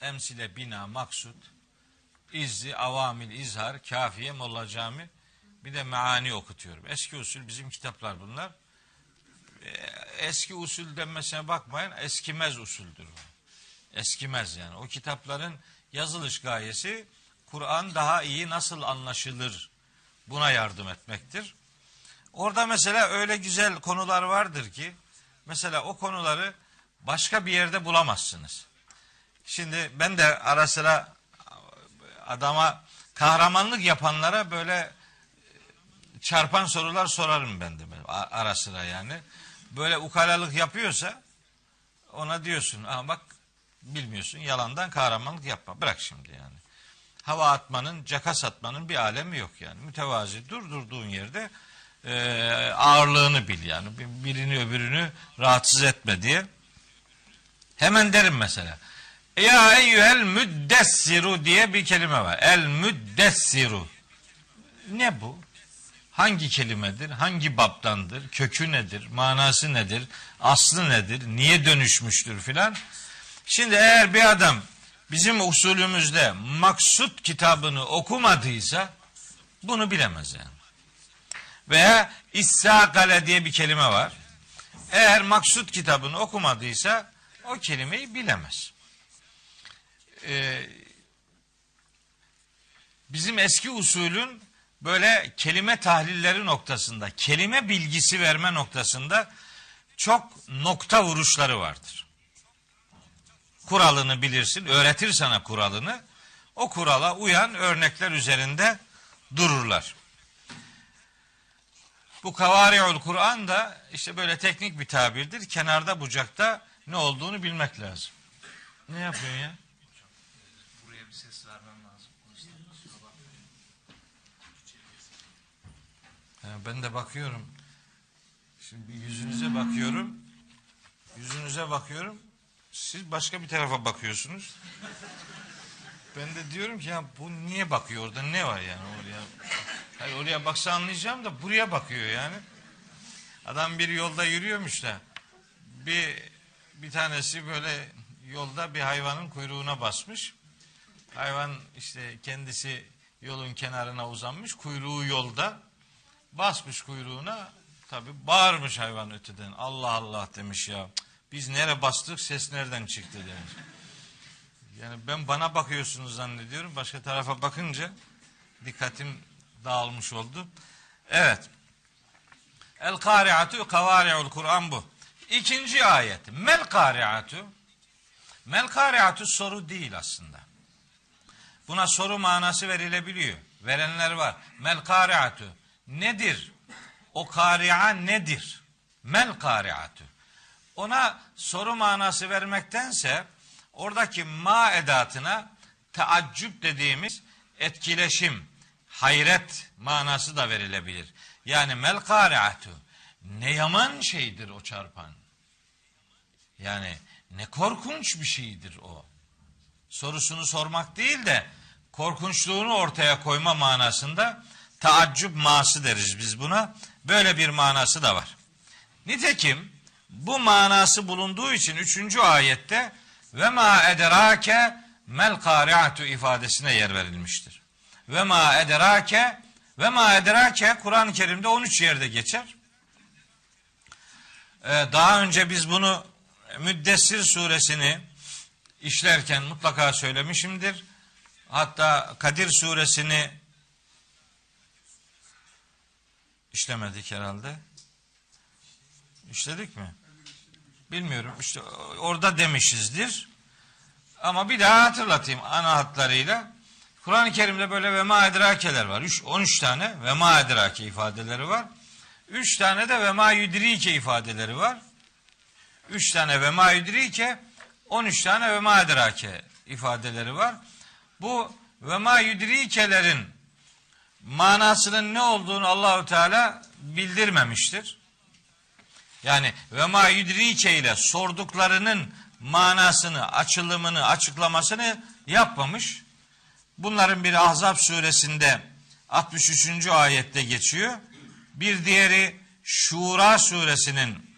emsile bina maksut izzi avamil izhar kafiye molla cami bir de meani okutuyorum. Eski usul bizim kitaplar bunlar. Ee, Eski usul denmesine bakmayın eskimez usuldür. Eskimez yani. O kitapların yazılış gayesi Kur'an daha iyi nasıl anlaşılır buna yardım etmektir. Orada mesela öyle güzel konular vardır ki mesela o konuları başka bir yerde bulamazsınız. Şimdi ben de ara sıra adama kahramanlık yapanlara böyle çarpan sorular sorarım ben de ara sıra yani. Böyle ukalalık yapıyorsa ona diyorsun ama bak bilmiyorsun yalandan kahramanlık yapma bırak şimdi yani. Hava atmanın, caka satmanın bir alemi yok yani. Mütevazi dur durduğun yerde e, ağırlığını bil yani. Birini öbürünü rahatsız etme diye. Hemen derim mesela. Ya eyyühel müddessiru diye bir kelime var. El müddessiru. Ne bu? Hangi kelimedir? Hangi baptandır? Kökü nedir? Manası nedir? Aslı nedir? Niye dönüşmüştür filan? Şimdi eğer bir adam bizim usulümüzde maksut kitabını okumadıysa bunu bilemez yani. Veya İssakale diye bir kelime var. Eğer maksut kitabını okumadıysa o kelimeyi bilemez. Ee, bizim eski usulün böyle kelime tahlilleri noktasında, kelime bilgisi verme noktasında çok nokta vuruşları vardır. Kuralını bilirsin, öğretir sana kuralını. O kurala uyan örnekler üzerinde dururlar. Bu kavari'ul Kur'an da işte böyle teknik bir tabirdir. Kenarda bucakta ne olduğunu bilmek lazım. Ne yapıyorsun ya? Buraya bir ses vermem lazım. Ha, ben de bakıyorum. Şimdi yüzünüze bakıyorum. Yüzünüze bakıyorum. Siz başka bir tarafa bakıyorsunuz. Ben de diyorum ki ya bu niye bakıyor orada ne var yani oraya? Hayır oraya baksa anlayacağım da buraya bakıyor yani. Adam bir yolda yürüyormuş da bir bir tanesi böyle yolda bir hayvanın kuyruğuna basmış. Hayvan işte kendisi yolun kenarına uzanmış. Kuyruğu yolda. Basmış kuyruğuna. Tabi bağırmış hayvan öteden. Allah Allah demiş ya. Biz nere bastık ses nereden çıktı demiş. Yani ben bana bakıyorsunuz zannediyorum. Başka tarafa bakınca dikkatim dağılmış oldu. Evet. El kari'atu kavari'ul Kur'an bu. İkinci ayet. Mel kari'atu. Mel kari'atu soru değil aslında. Buna soru manası verilebiliyor. Verenler var. Mel kari'atu. Nedir? O kari'a nedir? Mel kari'atu. Ona soru manası vermektense oradaki ma edatına taaccüp dediğimiz etkileşim, hayret manası da verilebilir. Yani mel kari'atu. Ne yaman şeydir o çarpan. Yani ne korkunç bir şeydir o. Sorusunu sormak değil de korkunçluğunu ortaya koyma manasında taaccüp ması deriz biz buna. Böyle bir manası da var. Nitekim bu manası bulunduğu için üçüncü ayette ve ma ederake mel kari'atu ifadesine yer verilmiştir. Ve ma ederake ve ma ederake Kur'an-ı Kerim'de 13 yerde geçer. Ee, daha önce biz bunu Müddessir suresini işlerken mutlaka söylemişimdir. Hatta Kadir suresini işlemedik herhalde. İşledik mi? Bilmiyorum. İşte orada demişizdir. Ama bir daha hatırlatayım ana hatlarıyla. Kur'an-ı Kerim'de böyle ve ma var. 3 13 tane ve ma ifadeleri var. 3 tane de ve ma ifadeleri var. 3 tane ve ma yudrike 13 tane ve ma ifadeleri var. Bu ve ma manasının ne olduğunu Allahü Teala bildirmemiştir. Yani ve ma yudrike ile sorduklarının manasını, açılımını, açıklamasını yapmamış. Bunların biri Ahzab suresinde 63. ayette geçiyor. Bir diğeri Şura suresinin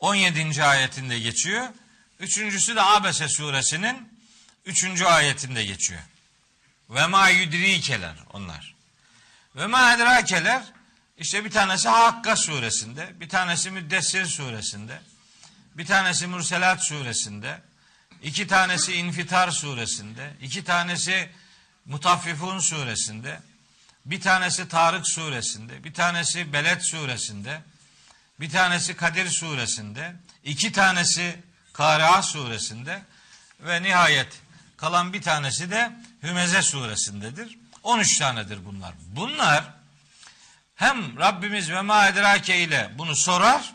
17. ayetinde geçiyor. Üçüncüsü de Abese suresinin üçüncü ayetinde geçiyor. Ve ma yudrikeler onlar. Ve ma edrakeler işte bir tanesi Hakka suresinde, bir tanesi Müddessir suresinde, bir tanesi Mürselat suresinde, iki tanesi İnfitar suresinde, iki tanesi Mutaffifun suresinde, bir tanesi Tarık suresinde, bir tanesi Beled suresinde, bir tanesi Kadir suresinde, iki tanesi Kari'a suresinde ve nihayet kalan bir tanesi de Hümeze suresindedir. 13 tanedir bunlar. Bunlar hem Rabbimiz ve ma ile bunu sorar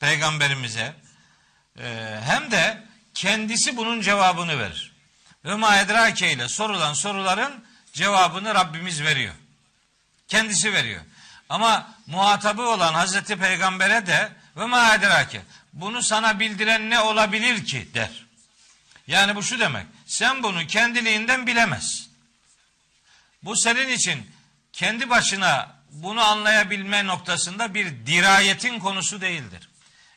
peygamberimize e, hem de kendisi bunun cevabını verir. Ve ma ile sorulan soruların cevabını Rabbimiz veriyor. Kendisi veriyor. Ama muhatabı olan Hazreti Peygamber'e de ve ma bunu sana bildiren ne olabilir ki der. Yani bu şu demek. Sen bunu kendiliğinden bilemezsin. Bu senin için kendi başına bunu anlayabilme noktasında bir dirayetin konusu değildir.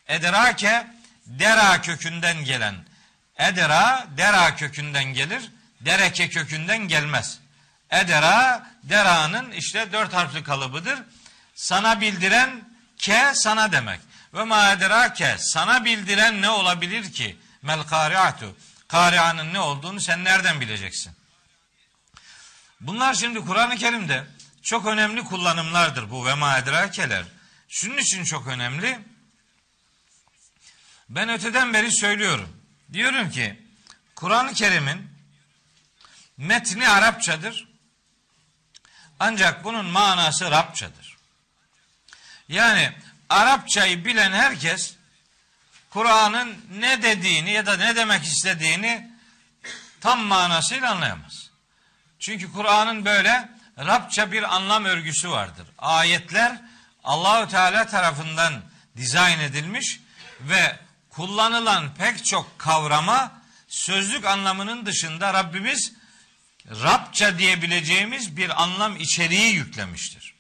Edrake dera kökünden gelen. Edera dera kökünden gelir. Dereke kökünden gelmez. Edera deranın işte dört harfli kalıbıdır. Sana bildiren ke sana demek. Ve ma edrake sana bildiren ne olabilir ki? Mel kariatu. Karianın ne olduğunu sen nereden bileceksin? Bunlar şimdi Kur'an-ı Kerim'de çok önemli kullanımlardır bu ve ma edrakeler. Şunun için çok önemli. Ben öteden beri söylüyorum. Diyorum ki Kur'an-ı Kerim'in metni Arapçadır. Ancak bunun manası Rabçadır. Yani Arapçayı bilen herkes Kur'an'ın ne dediğini ya da ne demek istediğini tam manasıyla anlayamaz. Çünkü Kur'an'ın böyle Rabça bir anlam örgüsü vardır. Ayetler Allahü Teala tarafından dizayn edilmiş ve kullanılan pek çok kavrama sözlük anlamının dışında Rabbimiz Rabça diyebileceğimiz bir anlam içeriği yüklemiştir.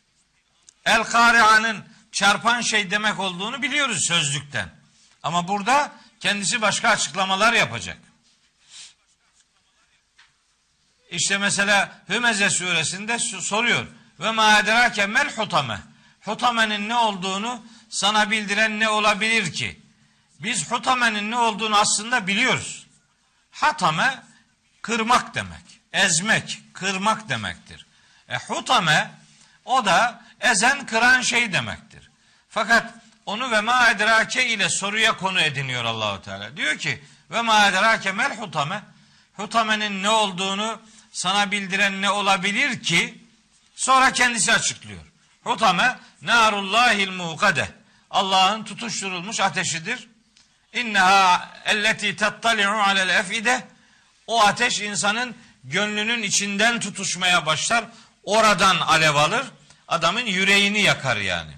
El Kari'anın çarpan şey demek olduğunu biliyoruz sözlükten. Ama burada kendisi başka açıklamalar yapacak. İşte mesela Hümeze suresinde soruyor. Ve ma edrake mel hutame. Hutamenin ne olduğunu sana bildiren ne olabilir ki? Biz hutamenin ne olduğunu aslında biliyoruz. Hatame kırmak demek. Ezmek, kırmak demektir. E hutame o da ezen kıran şey demektir. Fakat onu ve ma edrake ile soruya konu ediniyor Allahu Teala. Diyor ki ve ma edrake mel hutame. Hutamenin ne olduğunu sana bildiren ne olabilir ki? Sonra kendisi açıklıyor. Hutame narullahil muqade. Allah'ın tutuşturulmuş ateşidir. İnneha elleti tattali'u alel efide. O ateş insanın gönlünün içinden tutuşmaya başlar. Oradan alev alır. Adamın yüreğini yakar yani.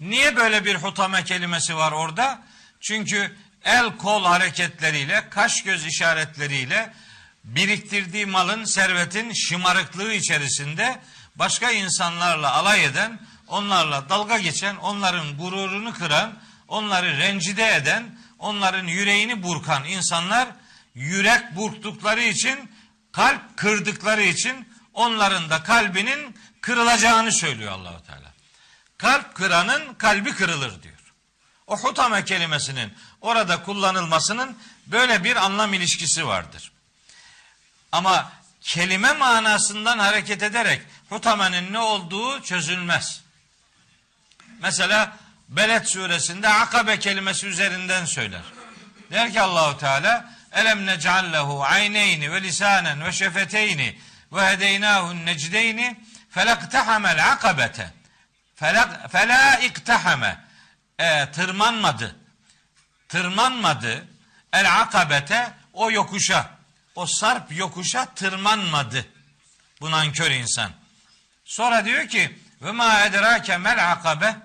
Niye böyle bir hutame kelimesi var orada? Çünkü el kol hareketleriyle, kaş göz işaretleriyle biriktirdiği malın, servetin şımarıklığı içerisinde başka insanlarla alay eden, onlarla dalga geçen, onların gururunu kıran, onları rencide eden, onların yüreğini burkan insanlar yürek burktukları için, kalp kırdıkları için onların da kalbinin kırılacağını söylüyor Allahu Teala. Kalp kıranın kalbi kırılır diyor. O hutame kelimesinin orada kullanılmasının böyle bir anlam ilişkisi vardır. Ama kelime manasından hareket ederek hutamenin ne olduğu çözülmez. Mesela Beled suresinde akabe kelimesi üzerinden söyler. Der ki Allahu Teala elem necallehu ayneyni ve lisanen ve şefeteyni ve hedeynahu necdeyni felaktahamel akabete fela iktahame e, tırmanmadı tırmanmadı el akabete o yokuşa o sarp yokuşa tırmanmadı bu nankör insan. Sonra diyor ki ve ma edrake mel akabe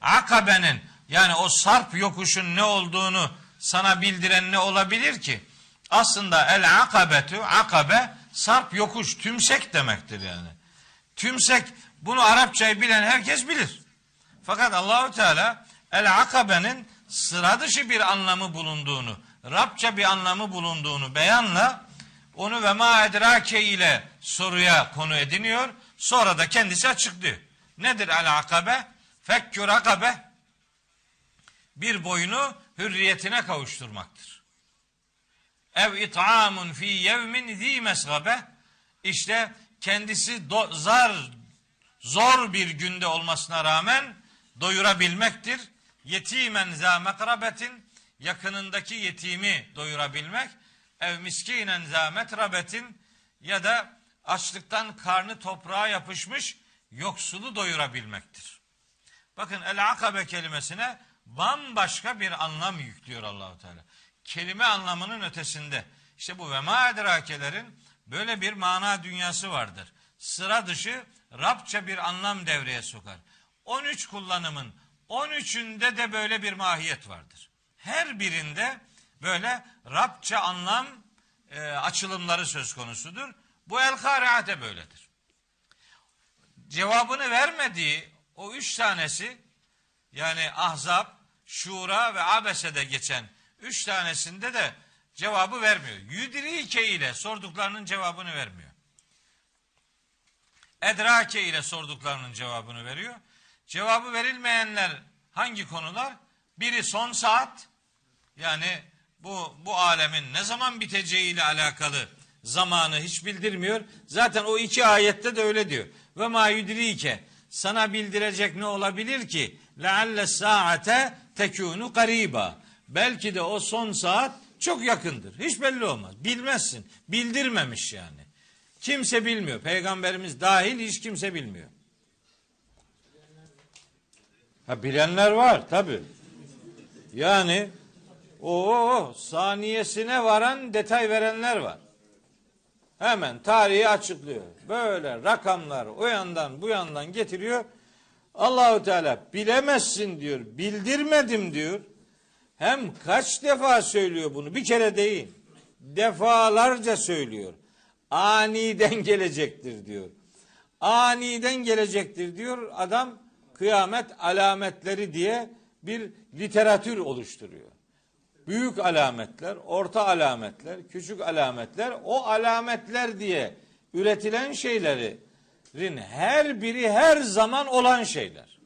akabenin yani o sarp yokuşun ne olduğunu sana bildiren ne olabilir ki? Aslında el akabetu akabe sarp yokuş tümsek demektir yani. Tümsek bunu Arapçayı bilen herkes bilir. Fakat Allahu Teala el akabenin sıra dışı bir anlamı bulunduğunu, Rabça bir anlamı bulunduğunu beyanla onu ve ma edrake ile soruya konu ediniyor. Sonra da kendisi açıklıyor. Nedir el akabe? Fekkür akabe. Bir boyunu hürriyetine kavuşturmaktır. Ev it'amun fi yevmin zi mesgabe. İşte kendisi do, zar zor bir günde olmasına rağmen doyurabilmektir. Yetimen za mekrabetin yakınındaki yetimi doyurabilmek. Ev miskinen za metrabetin ya da açlıktan karnı toprağa yapışmış yoksulu doyurabilmektir. Bakın el akabe kelimesine bambaşka bir anlam yüklüyor Allahu Teala. Kelime anlamının ötesinde. İşte bu ve ma edrakelerin böyle bir mana dünyası vardır. Sıra dışı Rabça bir anlam devreye sokar. 13 kullanımın 13'ünde de böyle bir mahiyet vardır. Her birinde böyle Rabça anlam e, açılımları söz konusudur. Bu El Kariate böyledir. Cevabını vermediği o üç tanesi yani Ahzab, Şura ve Abese'de geçen üç tanesinde de cevabı vermiyor. Yüdrike ile sorduklarının cevabını vermiyor. Edrake ile sorduklarının cevabını veriyor. Cevabı verilmeyenler hangi konular? Biri son saat yani bu bu alemin ne zaman biteceği ile alakalı zamanı hiç bildirmiyor. Zaten o iki ayette de öyle diyor. Ve ma yudrike sana bildirecek ne olabilir ki? Lealle saate tekunu gariba. Belki de o son saat çok yakındır. Hiç belli olmaz. Bilmezsin. Bildirmemiş yani. Kimse bilmiyor. Peygamberimiz dahil hiç kimse bilmiyor. Ha bilenler var tabi. Yani o saniyesine varan detay verenler var. Hemen tarihi açıklıyor. Böyle rakamlar o yandan bu yandan getiriyor. Allahu Teala bilemezsin diyor. Bildirmedim diyor. Hem kaç defa söylüyor bunu? Bir kere değil. Defalarca söylüyor. Aniden gelecektir diyor. Aniden gelecektir diyor. Adam kıyamet alametleri diye bir literatür oluşturuyor. Büyük alametler, orta alametler, küçük alametler, o alametler diye üretilen şeylerin her biri her zaman olan şeyler.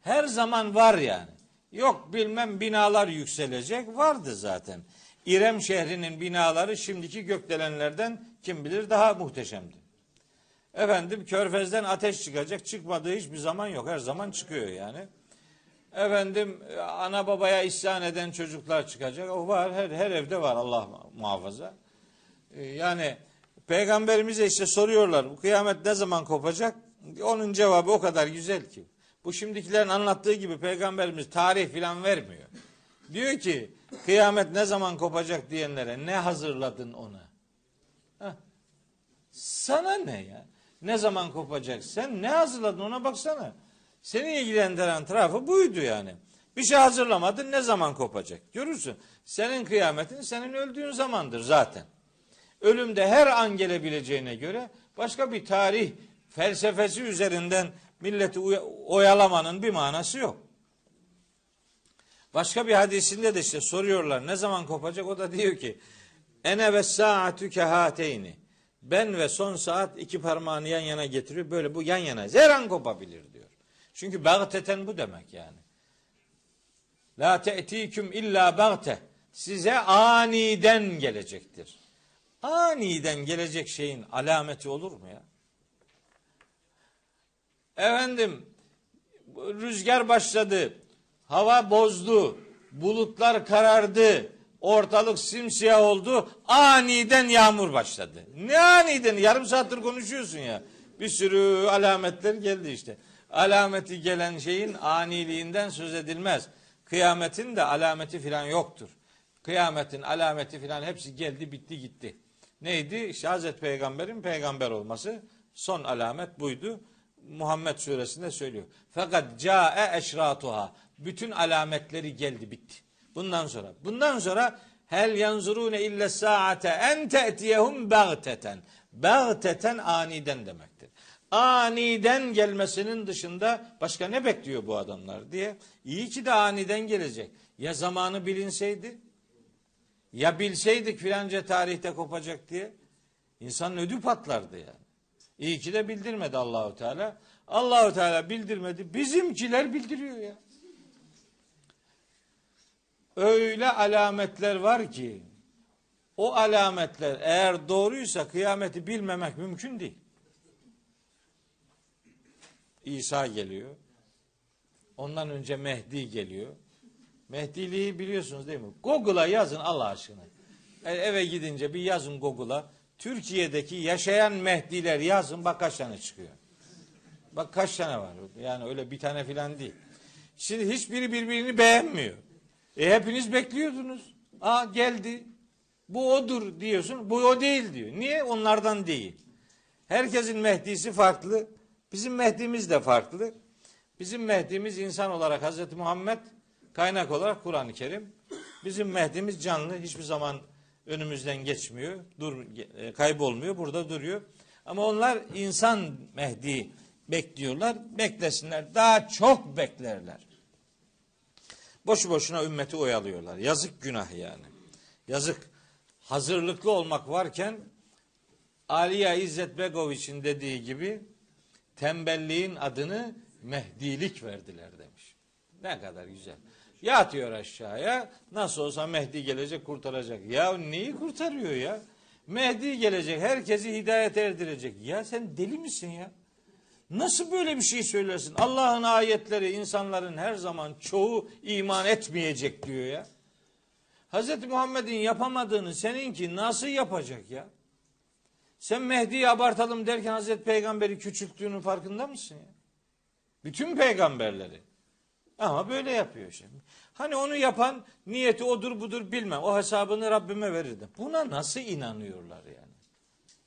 Her zaman var yani. Yok bilmem binalar yükselecek vardı zaten. İrem şehrinin binaları şimdiki gökdelenlerden kim bilir daha muhteşemdi. Efendim körfezden ateş çıkacak çıkmadığı hiçbir zaman yok her zaman çıkıyor yani. Efendim ana babaya isyan eden çocuklar çıkacak o var her, her evde var Allah muhafaza. Ee, Yani peygamberimize işte soruyorlar bu kıyamet ne zaman kopacak? Onun cevabı o kadar güzel ki. Bu şimdikilerin anlattığı gibi peygamberimiz tarih filan vermiyor. Diyor ki kıyamet ne zaman kopacak diyenlere ne hazırladın ona? Sana ne ya? Ne zaman kopacak? Sen ne hazırladın ona baksana. Seni ilgilendiren tarafı buydu yani. Bir şey hazırlamadın ne zaman kopacak? Görürsün. Senin kıyametin senin öldüğün zamandır zaten. Ölümde her an gelebileceğine göre başka bir tarih felsefesi üzerinden milleti oyalamanın bir manası yok. Başka bir hadisinde de işte soruyorlar ne zaman kopacak? O da diyor ki ene ve saatü kehateyni. Ben ve son saat iki parmağını yan yana getiriyor. Böyle bu yan yana. Her an kopabilir diyor. Çünkü bagteten bu demek yani. La te'tiküm illa bagte. Size aniden gelecektir. Aniden gelecek şeyin alameti olur mu ya? Efendim rüzgar başladı. Hava bozdu. Bulutlar karardı. Ortalık simsiyah oldu. Aniden yağmur başladı. Ne aniden? Yarım saattir konuşuyorsun ya. Bir sürü alametler geldi işte. Alameti gelen şeyin aniliğinden söz edilmez. Kıyametin de alameti filan yoktur. Kıyametin alameti filan hepsi geldi bitti gitti. Neydi? İşte Hazreti Peygamber'in peygamber olması son alamet buydu. Muhammed suresinde söylüyor. Fakat ca'e eşratuha. Bütün alametleri geldi bitti. Bundan sonra. Bundan sonra hel yanzurune ille saate en te'tiyehum bagteten. Bagteten aniden demektir. Aniden gelmesinin dışında başka ne bekliyor bu adamlar diye. İyi ki de aniden gelecek. Ya zamanı bilinseydi? Ya bilseydik filanca tarihte kopacak diye. İnsanın ödü patlardı yani. İyi ki de bildirmedi Allahu Teala. Allahu Teala bildirmedi. Bizimkiler bildiriyor ya. Öyle alametler var ki o alametler eğer doğruysa kıyameti bilmemek mümkün değil. İsa geliyor. Ondan önce Mehdi geliyor. Mehdiliği biliyorsunuz değil mi? Google'a yazın Allah aşkına. E, eve gidince bir yazın Google'a. Türkiye'deki yaşayan Mehdiler yazın bak kaç tane çıkıyor. Bak kaç tane var. Yani öyle bir tane filan değil. Şimdi hiçbiri birbirini beğenmiyor. E hepiniz bekliyordunuz. Aa geldi. Bu odur diyorsun. Bu o değil diyor. Niye? Onlardan değil. Herkesin Mehdi'si farklı. Bizim Mehdi'miz de farklı. Bizim Mehdi'miz insan olarak Hazreti Muhammed, kaynak olarak Kur'an-ı Kerim. Bizim Mehdi'miz canlı, hiçbir zaman önümüzden geçmiyor, dur e, kaybolmuyor, burada duruyor. Ama onlar insan Mehdi bekliyorlar, beklesinler, daha çok beklerler. Boşu boşuna ümmeti oyalıyorlar. Yazık günah yani. Yazık. Hazırlıklı olmak varken Aliya İzzet Begoviç'in dediği gibi tembelliğin adını Mehdilik verdiler demiş. Ne kadar güzel. Yatıyor aşağıya. Nasıl olsa Mehdi gelecek kurtaracak. Ya neyi kurtarıyor ya? Mehdi gelecek. Herkesi hidayet erdirecek. Ya sen deli misin ya? Nasıl böyle bir şey söylersin? Allah'ın ayetleri insanların her zaman çoğu iman etmeyecek diyor ya. Hz. Muhammed'in yapamadığını seninki nasıl yapacak ya? Sen Mehdi'yi abartalım derken Hz. Peygamber'i küçülttüğünün farkında mısın ya? Bütün peygamberleri. Ama böyle yapıyor şimdi. Hani onu yapan niyeti odur budur bilmem. O hesabını Rabbime verirdim. Buna nasıl inanıyorlar yani?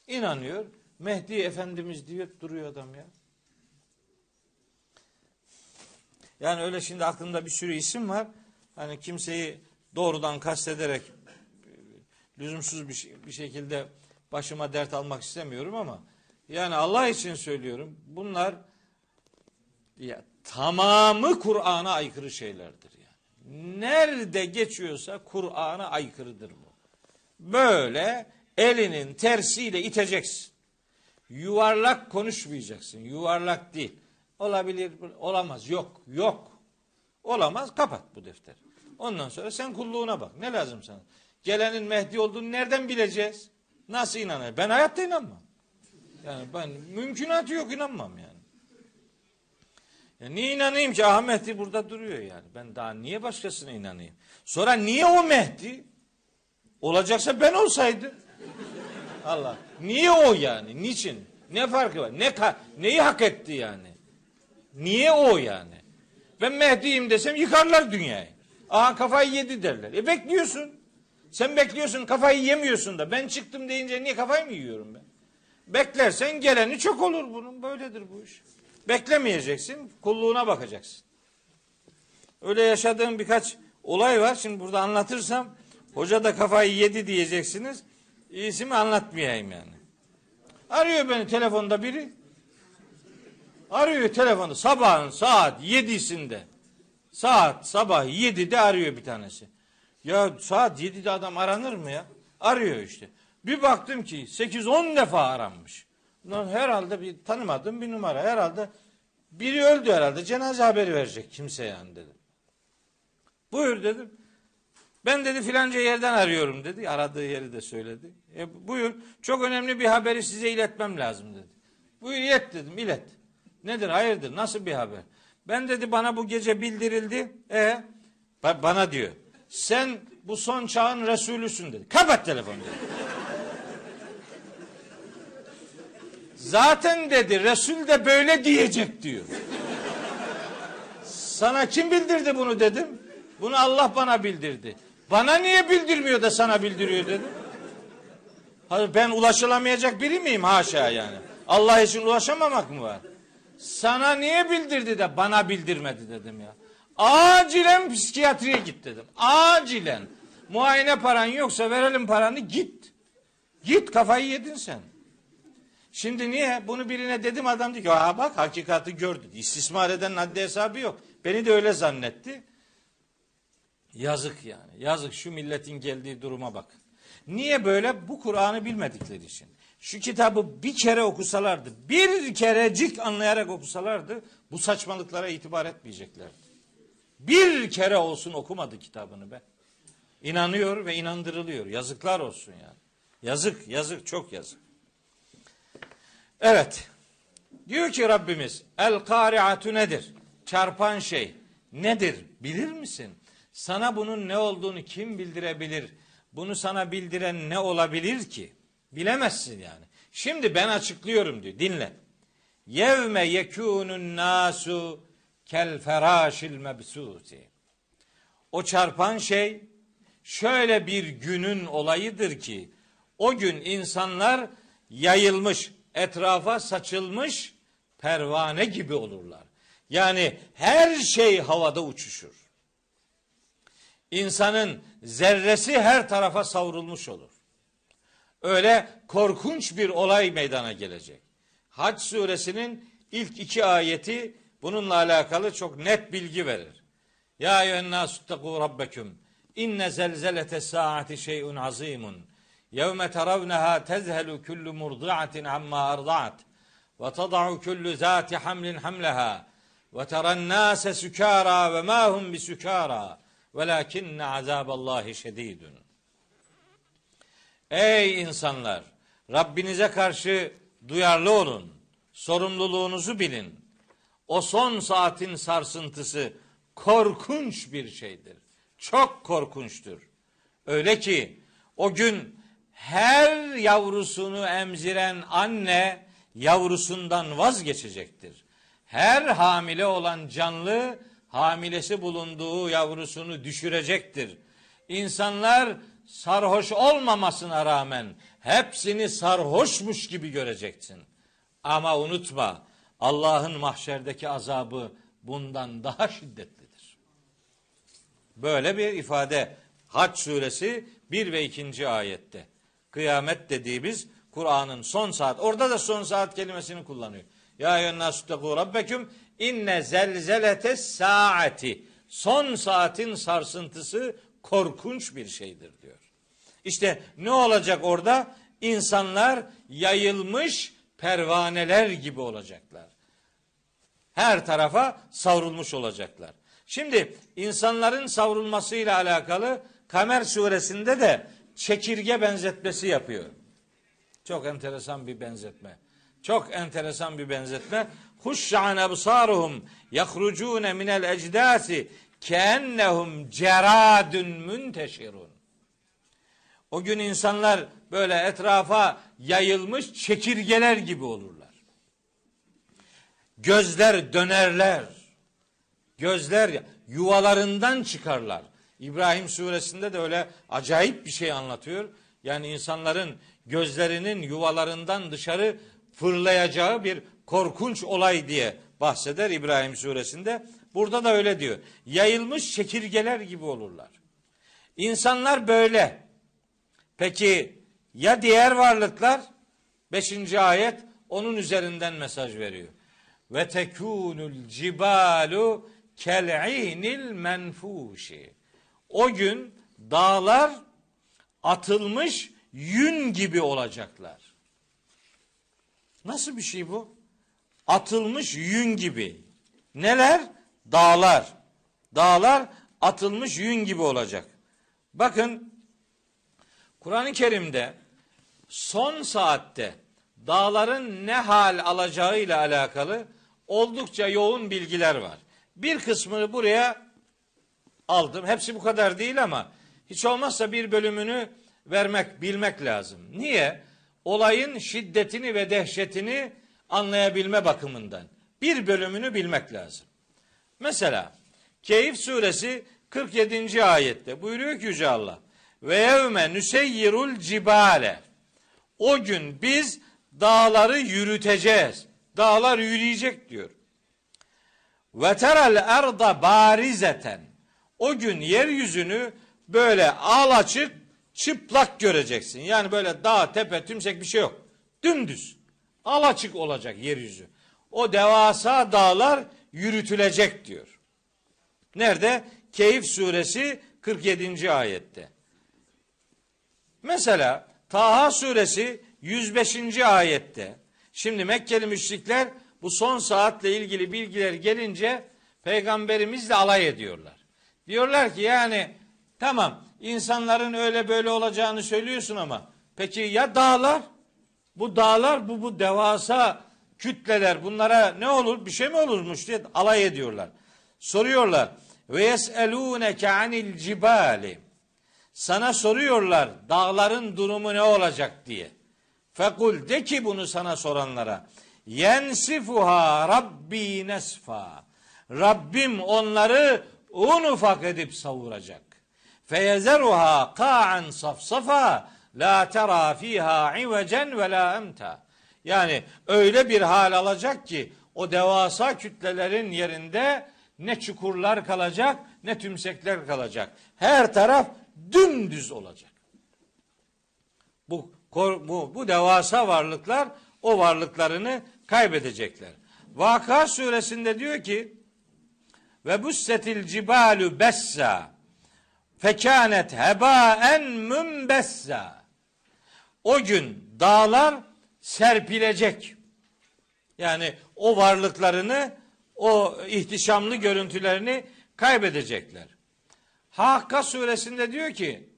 İnanıyor. Mehdi Efendimiz diyor duruyor adam ya. Yani öyle şimdi aklımda bir sürü isim var. Hani kimseyi doğrudan kastederek lüzumsuz bir, şey, bir şekilde başıma dert almak istemiyorum ama yani Allah için söylüyorum. Bunlar ya tamamı Kur'an'a aykırı şeylerdir yani. Nerede geçiyorsa Kur'an'a aykırıdır bu. Böyle elinin tersiyle iteceksin. Yuvarlak konuşmayacaksın. Yuvarlak değil. Olabilir, olamaz. Yok, yok. Olamaz, kapat bu defteri. Ondan sonra sen kulluğuna bak. Ne lazım sana? Gelenin Mehdi olduğunu nereden bileceğiz? Nasıl inanır? Ben hayatta inanmam. Yani ben mümkünatı yok inanmam yani. Ya niye inanayım ki? Ah Mehdi burada duruyor yani. Ben daha niye başkasına inanayım? Sonra niye o Mehdi? Olacaksa ben olsaydım. Allah. Niye o yani? Niçin? Ne farkı var? Ne neyi hak etti yani? Niye o yani? Ben Mehdi'yim desem yıkarlar dünyayı. Aha kafayı yedi derler. E bekliyorsun. Sen bekliyorsun kafayı yemiyorsun da. Ben çıktım deyince niye kafayı mı yiyorum ben? Beklersen geleni çok olur bunun. Böyledir bu iş. Beklemeyeceksin. Kulluğuna bakacaksın. Öyle yaşadığım birkaç olay var. Şimdi burada anlatırsam hoca da kafayı yedi diyeceksiniz. İyisi mi anlatmayayım yani. Arıyor beni telefonda biri. Arıyor telefonu sabahın saat yedisinde. Saat sabah yedide arıyor bir tanesi. Ya saat yedide adam aranır mı ya? Arıyor işte. Bir baktım ki 8-10 defa aranmış. Lan herhalde bir tanımadığım bir numara. Herhalde biri öldü herhalde. Cenaze haberi verecek kimse yani dedim. Buyur dedim. Ben dedi filanca yerden arıyorum dedi. Aradığı yeri de söyledi. E, buyur. Çok önemli bir haberi size iletmem lazım dedi. Buyur ilet dedim ilet. Nedir hayırdır nasıl bir haber? Ben dedi bana bu gece bildirildi. E bana diyor. Sen bu son çağın Resulüsün dedi. Kapat telefonu dedi. Zaten dedi Resul de böyle diyecek diyor. Sana kim bildirdi bunu dedim. Bunu Allah bana bildirdi. Bana niye bildirmiyor da sana bildiriyor dedim. Hayır ben ulaşılamayacak biri miyim haşa yani. Allah için ulaşamamak mı var? Sana niye bildirdi de bana bildirmedi dedim ya. Acilen psikiyatriye git dedim. Acilen. Muayene paran yoksa verelim paranı git. Git kafayı yedin sen. Şimdi niye? Bunu birine dedim adam diyor ki bak hakikati gördü. İstismar edenin haddi hesabı yok. Beni de öyle zannetti. Yazık yani. Yazık şu milletin geldiği duruma bak. Niye böyle? Bu Kur'an'ı bilmedikleri için. Şu kitabı bir kere okusalardı, bir kerecik anlayarak okusalardı bu saçmalıklara itibar etmeyeceklerdi. Bir kere olsun okumadı kitabını be. İnanıyor ve inandırılıyor. Yazıklar olsun yani. Yazık, yazık, çok yazık. Evet. Diyor ki Rabbimiz el kari'atu nedir? Çarpan şey nedir? Bilir misin? Sana bunun ne olduğunu kim bildirebilir? Bunu sana bildiren ne olabilir ki? Bilemezsin yani. Şimdi ben açıklıyorum diyor. Dinle. Yevme yekûnun nasu kel feraşil mebsuti. O çarpan şey şöyle bir günün olayıdır ki o gün insanlar yayılmış, etrafa saçılmış pervane gibi olurlar. Yani her şey havada uçuşur. İnsanın zerresi her tarafa savrulmuş olur. Öyle korkunç bir olay meydana gelecek. Hac suresinin ilk iki ayeti bununla alakalı çok net bilgi verir. Ya eyyühennâsuttekû rabbeküm inne zelzelete saati şey'un azimun yevme teravneha tezhelu kullu murdi'atin amma arda'at ve tada'u kullu zati hamlin hamleha ve teren nâse sükârâ ve mâ hum bisükârâ velakinne azâballâhi şedîdun Ey insanlar! Rabbinize karşı duyarlı olun. Sorumluluğunuzu bilin. O son saatin sarsıntısı korkunç bir şeydir. Çok korkunçtur. Öyle ki o gün her yavrusunu emziren anne yavrusundan vazgeçecektir. Her hamile olan canlı hamilesi bulunduğu yavrusunu düşürecektir. İnsanlar sarhoş olmamasına rağmen hepsini sarhoşmuş gibi göreceksin. Ama unutma Allah'ın mahşerdeki azabı bundan daha şiddetlidir. Böyle bir ifade Haç suresi 1 ve 2. ayette. Kıyamet dediğimiz Kur'an'ın son saat. Orada da son saat kelimesini kullanıyor. Ya eyyühennâsuttekû rabbeküm inne zelzelete saati. Son saatin sarsıntısı korkunç bir şeydir diyor. İşte ne olacak orada? İnsanlar yayılmış pervaneler gibi olacaklar. Her tarafa savrulmuş olacaklar. Şimdi insanların savrulmasıyla alakalı Kamer suresinde de çekirge benzetmesi yapıyor. Çok enteresan bir benzetme. Çok enteresan bir benzetme. Huşşan absaruhum yahrucun minel ecdasi keennehum ceradun münteşirun. O gün insanlar böyle etrafa yayılmış çekirgeler gibi olurlar. Gözler dönerler. Gözler yuvalarından çıkarlar. İbrahim suresinde de öyle acayip bir şey anlatıyor. Yani insanların gözlerinin yuvalarından dışarı fırlayacağı bir korkunç olay diye bahseder İbrahim suresinde. Burada da öyle diyor. Yayılmış çekirgeler gibi olurlar. İnsanlar böyle. Peki ya diğer varlıklar? Beşinci ayet onun üzerinden mesaj veriyor. Ve tekunul cibalu kel'inil menfuşi. O gün dağlar atılmış yün gibi olacaklar. Nasıl bir şey bu? Atılmış yün gibi. Neler? Dağlar. Dağlar atılmış yün gibi olacak. Bakın Kur'an-ı Kerim'de son saatte dağların ne hal alacağıyla alakalı oldukça yoğun bilgiler var. Bir kısmını buraya aldım. Hepsi bu kadar değil ama hiç olmazsa bir bölümünü vermek, bilmek lazım. Niye? Olayın şiddetini ve dehşetini anlayabilme bakımından. Bir bölümünü bilmek lazım. Mesela Keyif suresi 47. ayette buyuruyor ki Yüce Allah ve yevme nüseyyirul cibale o gün biz dağları yürüteceğiz. Dağlar yürüyecek diyor. Ve terel erda barizeten o gün yeryüzünü böyle al açık çıplak göreceksin. Yani böyle dağ, tepe, tümsek bir şey yok. Dümdüz. Alaçık olacak yeryüzü. O devasa dağlar yürütülecek diyor. Nerede? Keyif suresi 47. ayette. Mesela Taha suresi 105. ayette. Şimdi Mekkeli müşrikler bu son saatle ilgili bilgiler gelince peygamberimizle alay ediyorlar. Diyorlar ki yani tamam insanların öyle böyle olacağını söylüyorsun ama peki ya dağlar? Bu dağlar bu bu devasa kütleler bunlara ne olur bir şey mi olurmuş diye alay ediyorlar. Soruyorlar ve yeselûneke anil cibali sana soruyorlar dağların durumu ne olacak diye. Fekul de ki bunu sana soranlara. Yensifuha Rabbi nesfa. Rabbim onları un ufak edip savuracak. Feyezeruha ka'an safsafa la tera fiha ivecen ve la emta. Yani öyle bir hal alacak ki o devasa kütlelerin yerinde ne çukurlar kalacak ne tümsekler kalacak. Her taraf dümdüz olacak. Bu, bu, bu devasa varlıklar o varlıklarını kaybedecekler. Vaka suresinde diyor ki ve bussetil cibalu bessa fekanet hebaen mümbessa o gün dağlar serpilecek. Yani o varlıklarını, o ihtişamlı görüntülerini kaybedecekler. Hakka suresinde diyor ki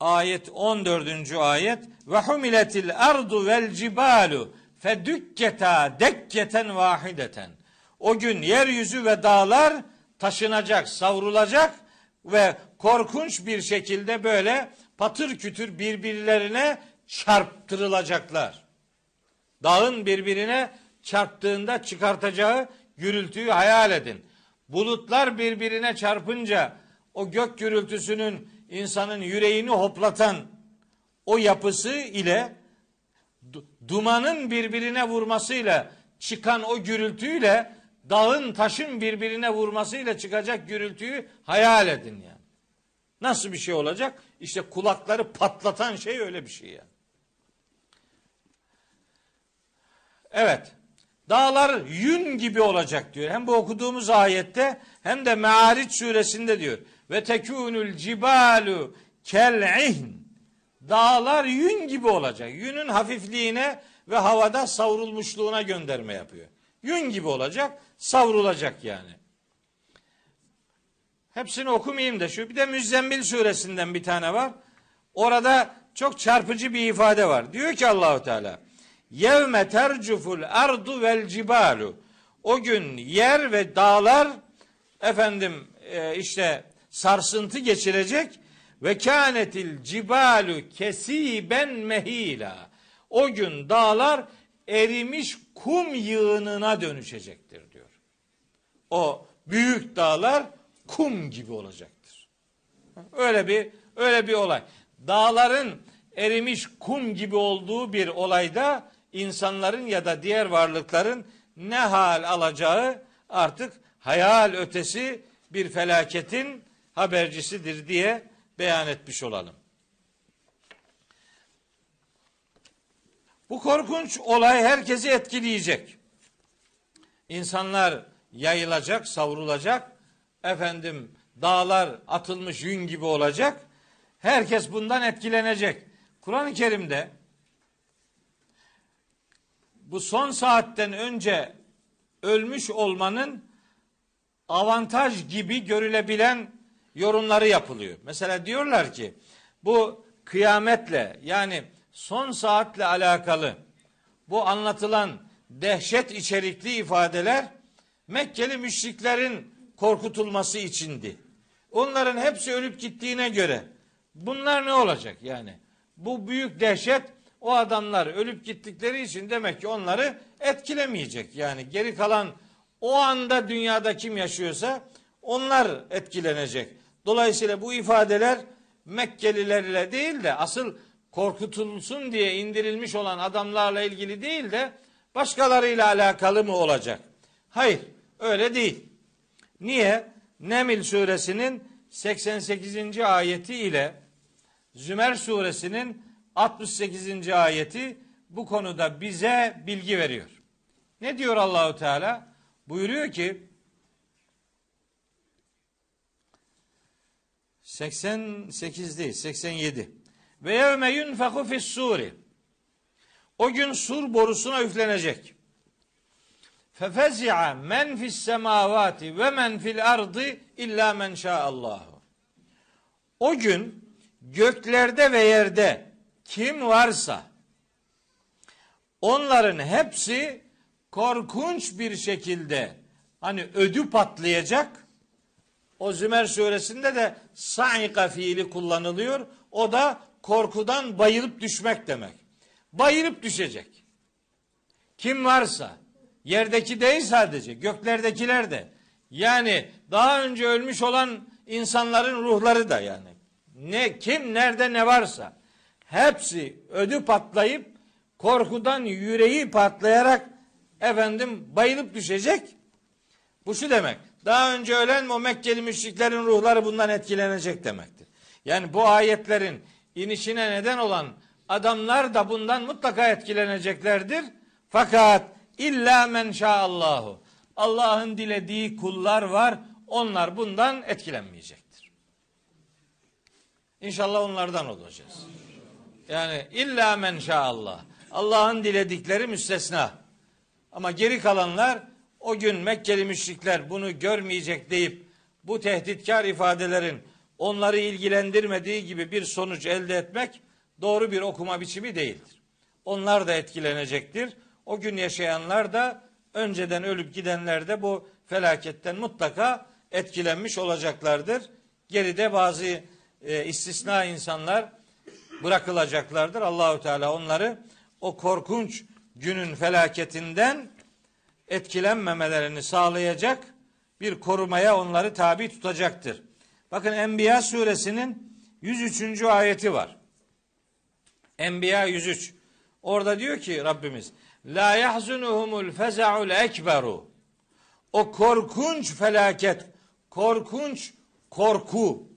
ayet 14. ayet ve humiletil ardu vel cibalu fedükketa dekketen vahideten. O gün yeryüzü ve dağlar taşınacak, savrulacak ve korkunç bir şekilde böyle patır kütür birbirlerine çarptırılacaklar. Dağın birbirine çarptığında çıkartacağı gürültüyü hayal edin. Bulutlar birbirine çarpınca o gök gürültüsünün insanın yüreğini hoplatan o yapısı ile dumanın birbirine vurmasıyla çıkan o gürültüyle dağın taşın birbirine vurmasıyla çıkacak gürültüyü hayal edin yani. Nasıl bir şey olacak? İşte kulakları patlatan şey öyle bir şey yani. Evet. Dağlar yün gibi olacak diyor. Hem bu okuduğumuz ayette hem de Me'ariç suresinde diyor. Ve tekûnül cibalu kel'ihn. Dağlar yün gibi olacak. Yünün hafifliğine ve havada savrulmuşluğuna gönderme yapıyor. Yün gibi olacak, savrulacak yani. Hepsini okumayayım da şu. Bir de Müzzemmil suresinden bir tane var. Orada çok çarpıcı bir ifade var. Diyor ki Allahu Teala Yevme tercuful ardu vel cibalu. O gün yer ve dağlar efendim e, işte sarsıntı geçirecek ve kânetil cibalu kesiben mehila. O gün dağlar erimiş kum yığınına dönüşecektir diyor. O büyük dağlar kum gibi olacaktır. Öyle bir öyle bir olay. Dağların erimiş kum gibi olduğu bir olayda insanların ya da diğer varlıkların ne hal alacağı artık hayal ötesi bir felaketin habercisidir diye beyan etmiş olalım. Bu korkunç olay herkesi etkileyecek. İnsanlar yayılacak, savrulacak. Efendim dağlar atılmış yün gibi olacak. Herkes bundan etkilenecek. Kur'an-ı Kerim'de bu son saatten önce ölmüş olmanın avantaj gibi görülebilen yorumları yapılıyor. Mesela diyorlar ki bu kıyametle yani son saatle alakalı bu anlatılan dehşet içerikli ifadeler Mekkeli müşriklerin korkutulması içindi. Onların hepsi ölüp gittiğine göre bunlar ne olacak yani? Bu büyük dehşet o adamlar ölüp gittikleri için demek ki onları etkilemeyecek. Yani geri kalan o anda dünyada kim yaşıyorsa onlar etkilenecek. Dolayısıyla bu ifadeler Mekkelilerle değil de asıl korkutulsun diye indirilmiş olan adamlarla ilgili değil de başkalarıyla alakalı mı olacak? Hayır, öyle değil. Niye? Nemil suresinin 88. ayeti ile Zümer suresinin 68. ayeti bu konuda bize bilgi veriyor. Ne diyor Allahu Teala? Buyuruyor ki 88 değil 87. Ve yevme yunfeku fis suri. O gün sur borusuna üflenecek. Fefezi'a men fis semavati ve men fil ardı illa men şa'allahu. O gün göklerde ve yerde kim varsa onların hepsi korkunç bir şekilde hani ödü patlayacak. O Zümer suresinde de sa'ika fiili kullanılıyor. O da korkudan bayılıp düşmek demek. Bayılıp düşecek. Kim varsa yerdeki değil sadece göklerdekiler de yani daha önce ölmüş olan insanların ruhları da yani ne kim nerede ne varsa hepsi ödü patlayıp korkudan yüreği patlayarak efendim bayılıp düşecek. Bu şu demek. Daha önce ölen o Mekkeli müşriklerin ruhları bundan etkilenecek demektir. Yani bu ayetlerin inişine neden olan adamlar da bundan mutlaka etkileneceklerdir. Fakat illa men şaallahu. Allah'ın dilediği kullar var. Onlar bundan etkilenmeyecektir. İnşallah onlardan olacağız. Yani illa men şaallah. Allah'ın diledikleri müstesna. Ama geri kalanlar o gün Mekkeli müşrikler bunu görmeyecek deyip bu tehditkar ifadelerin onları ilgilendirmediği gibi bir sonuç elde etmek doğru bir okuma biçimi değildir. Onlar da etkilenecektir. O gün yaşayanlar da önceden ölüp gidenler de bu felaketten mutlaka etkilenmiş olacaklardır. Geride bazı e, istisna insanlar bırakılacaklardır. Allahu Teala onları o korkunç günün felaketinden etkilenmemelerini sağlayacak bir korumaya onları tabi tutacaktır. Bakın Enbiya suresinin 103. ayeti var. Enbiya 103. Orada diyor ki Rabbimiz La yahzunuhumul feza'ul ekberu O korkunç felaket, korkunç korku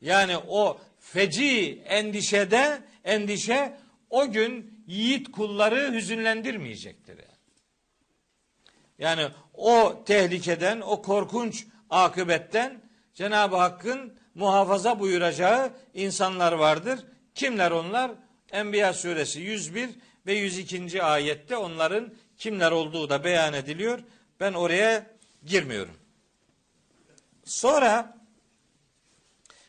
yani o feci endişede endişe o gün yiğit kulları hüzünlendirmeyecektir. Yani. o tehlikeden, o korkunç akıbetten Cenab-ı Hakk'ın muhafaza buyuracağı insanlar vardır. Kimler onlar? Enbiya suresi 101 ve 102. ayette onların kimler olduğu da beyan ediliyor. Ben oraya girmiyorum. Sonra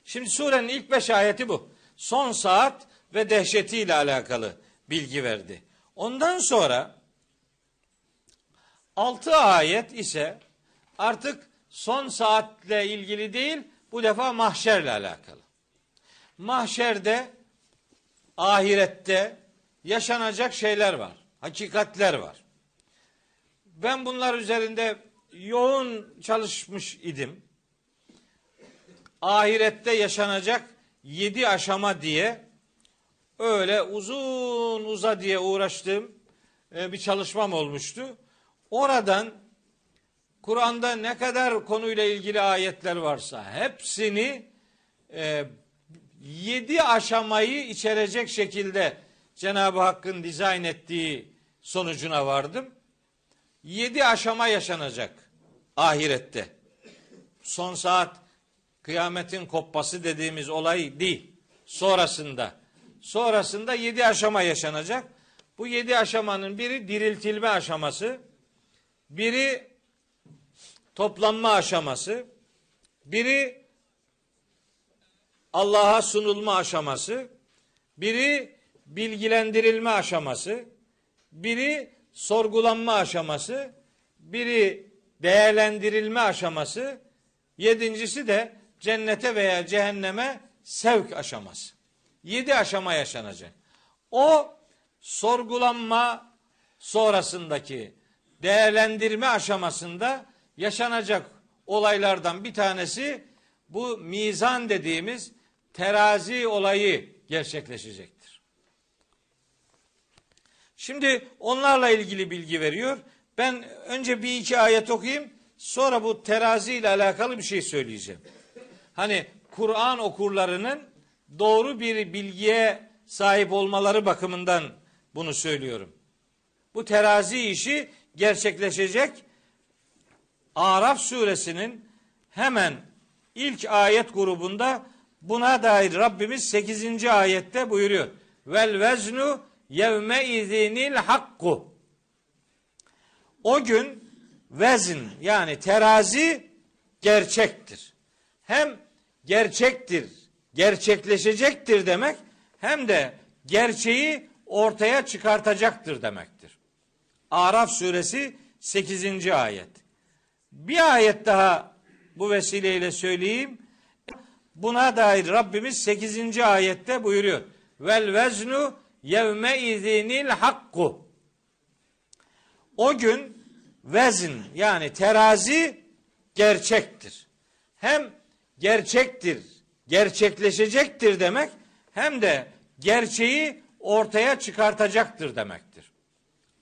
şimdi surenin ilk beş ayeti bu. Son saat ve dehşetiyle alakalı bilgi verdi. Ondan sonra altı ayet ise artık son saatle ilgili değil bu defa mahşerle alakalı. Mahşerde ahirette yaşanacak şeyler var. Hakikatler var. Ben bunlar üzerinde yoğun çalışmış idim. Ahirette yaşanacak yedi aşama diye öyle uzun uza diye uğraştığım e, bir çalışmam olmuştu. Oradan Kur'an'da ne kadar konuyla ilgili ayetler varsa hepsini e, yedi aşamayı içerecek şekilde Cenab-ı Hakk'ın dizayn ettiği sonucuna vardım. Yedi aşama yaşanacak ahirette. Son saat kıyametin kopması dediğimiz olay değil. Sonrasında. Sonrasında yedi aşama yaşanacak. Bu yedi aşamanın biri diriltilme aşaması. Biri toplanma aşaması. Biri Allah'a sunulma aşaması. Biri bilgilendirilme aşaması. Biri sorgulanma aşaması. Biri değerlendirilme aşaması. Yedincisi de cennete veya cehenneme sevk aşaması. Yedi aşama yaşanacak. O sorgulanma sonrasındaki değerlendirme aşamasında yaşanacak olaylardan bir tanesi bu mizan dediğimiz terazi olayı gerçekleşecektir. Şimdi onlarla ilgili bilgi veriyor. Ben önce bir iki ayet okuyayım. Sonra bu terazi ile alakalı bir şey söyleyeceğim. Hani Kur'an okurlarının doğru bir bilgiye sahip olmaları bakımından bunu söylüyorum. Bu terazi işi gerçekleşecek. Araf suresinin hemen ilk ayet grubunda buna dair Rabbimiz 8. ayette buyuruyor. Vel veznu yevme izinil hakku. O gün vezn yani terazi gerçektir. Hem gerçektir, gerçekleşecektir demek hem de gerçeği ortaya çıkartacaktır demektir. Araf suresi 8. ayet. Bir ayet daha bu vesileyle söyleyeyim. Buna dair Rabbimiz 8. ayette buyuruyor. Vel veznu yevme izinil hakku. O gün vezn yani terazi gerçektir. Hem gerçektir, gerçekleşecektir demek hem de gerçeği ortaya çıkartacaktır demektir.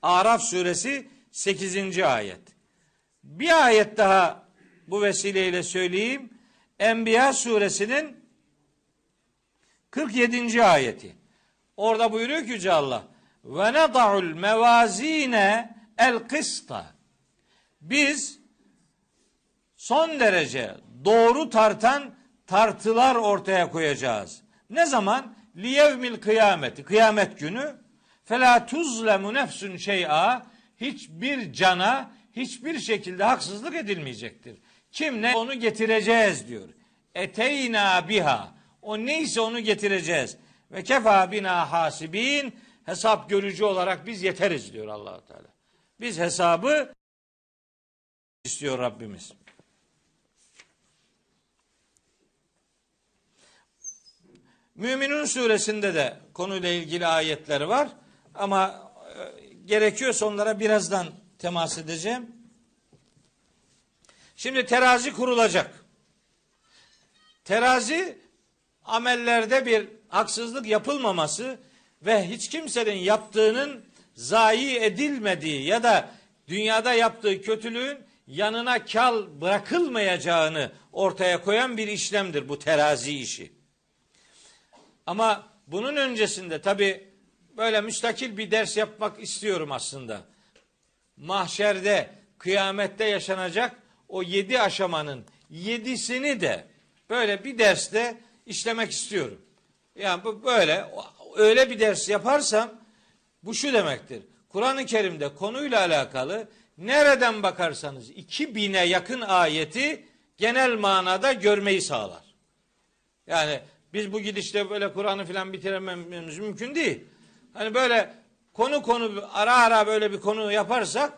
Araf suresi 8. ayet. Bir ayet daha bu vesileyle söyleyeyim. Enbiya suresinin 47. ayeti. Orada buyuruyor ki Yüce Allah ve neda'ul mevazine el kısta. Biz son derece doğru tartan tartılar ortaya koyacağız. Ne zaman? Liyevmil kıyameti. Kıyamet günü. Fela tuzlemu nefsun şey'a. Hiçbir cana hiçbir şekilde haksızlık edilmeyecektir. Kim ne onu getireceğiz diyor. Eteyna biha. O neyse onu getireceğiz. Ve kefa bina hasibin. Hesap görücü olarak biz yeteriz diyor allah Teala. Biz hesabı istiyor Rabbimiz. Müminun suresinde de konuyla ilgili ayetler var. Ama e, gerekiyorsa onlara birazdan temas edeceğim. Şimdi terazi kurulacak. Terazi amellerde bir haksızlık yapılmaması ve hiç kimsenin yaptığının zayi edilmediği ya da dünyada yaptığı kötülüğün yanına kal bırakılmayacağını ortaya koyan bir işlemdir bu terazi işi. Ama bunun öncesinde tabi böyle müstakil bir ders yapmak istiyorum aslında. Mahşerde, kıyamette yaşanacak o yedi aşamanın yedisini de böyle bir derste işlemek istiyorum. Yani bu böyle öyle bir ders yaparsam bu şu demektir. Kur'an-ı Kerim'de konuyla alakalı nereden bakarsanız 2000'e yakın ayeti genel manada görmeyi sağlar. Yani biz bu gidişle böyle Kur'an'ı filan bitirememiz mümkün değil. Hani böyle konu konu ara ara böyle bir konu yaparsak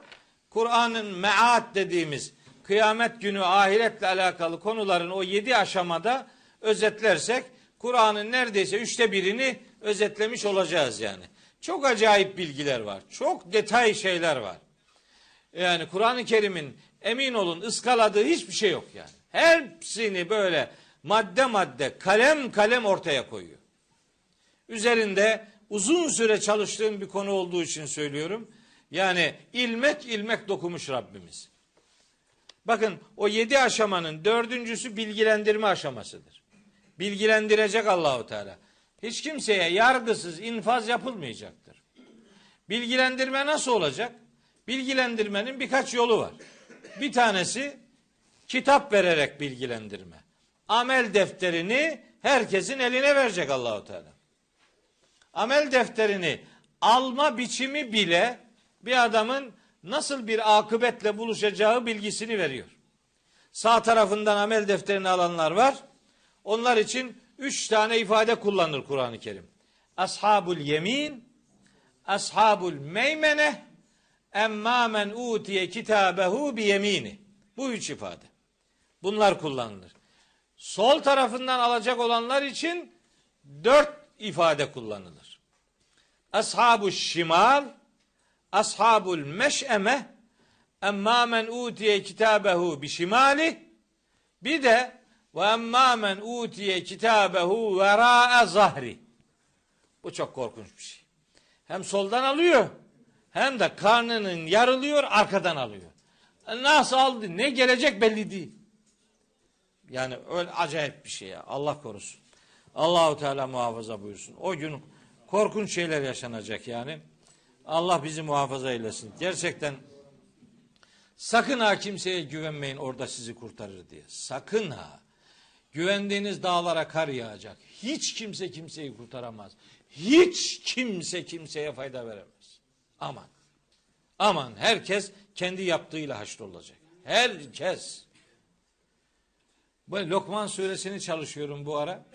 Kur'an'ın meat dediğimiz kıyamet günü ahiretle alakalı konuların o yedi aşamada özetlersek Kur'an'ın neredeyse üçte birini özetlemiş olacağız yani. Çok acayip bilgiler var. Çok detay şeyler var. Yani Kur'an-ı Kerim'in emin olun ıskaladığı hiçbir şey yok yani. Hepsini böyle madde madde kalem kalem ortaya koyuyor. Üzerinde uzun süre çalıştığım bir konu olduğu için söylüyorum. Yani ilmek ilmek dokumuş Rabbimiz. Bakın o yedi aşamanın dördüncüsü bilgilendirme aşamasıdır. Bilgilendirecek Allahu Teala. Hiç kimseye yargısız infaz yapılmayacaktır. Bilgilendirme nasıl olacak? Bilgilendirmenin birkaç yolu var. Bir tanesi kitap vererek bilgilendirme. Amel defterini herkesin eline verecek Allahu Teala. Amel defterini alma biçimi bile bir adamın nasıl bir akıbetle buluşacağı bilgisini veriyor. Sağ tarafından amel defterini alanlar var. Onlar için üç tane ifade kullanır Kur'an-ı Kerim. Ashabul yemin, ashabul meymene, emma men utiye kitabehu bi yemini. Bu üç ifade. Bunlar kullanılır. Sol tarafından alacak olanlar için dört ifade kullanılır. Ashabu şimal, ashabul meş'eme, emma men utiye kitabehu bi şimali, bir de ve emma men utiye kitabehu vera zahri. Bu çok korkunç bir şey. Hem soldan alıyor hem de karnının yarılıyor arkadan alıyor. Nasıl aldı ne gelecek belli değil. Yani öyle acayip bir şey ya Allah korusun. Allahu Teala muhafaza buyursun. O gün korkunç şeyler yaşanacak yani. Allah bizi muhafaza eylesin. Gerçekten sakın ha kimseye güvenmeyin orada sizi kurtarır diye. Sakın ha. Güvendiğiniz dağlara kar yağacak. Hiç kimse kimseyi kurtaramaz. Hiç kimse kimseye fayda veremez. Aman. Aman herkes kendi yaptığıyla haşrolacak. Herkes. Bu Lokman suresini çalışıyorum bu ara.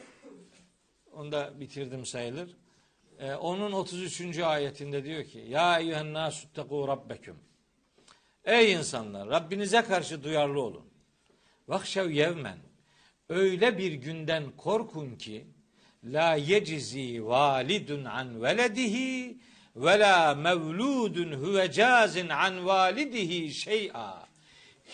Onu da bitirdim sayılır. Ee, onun 33. ayetinde diyor ki Ya eyyühen nâsuttekû rabbeküm Ey insanlar Rabbinize karşı duyarlı olun. Vakşev yevmen Öyle bir günden korkun ki La yecizi validun an veledihi ve la mevludun huve cazin an validihi şey'a.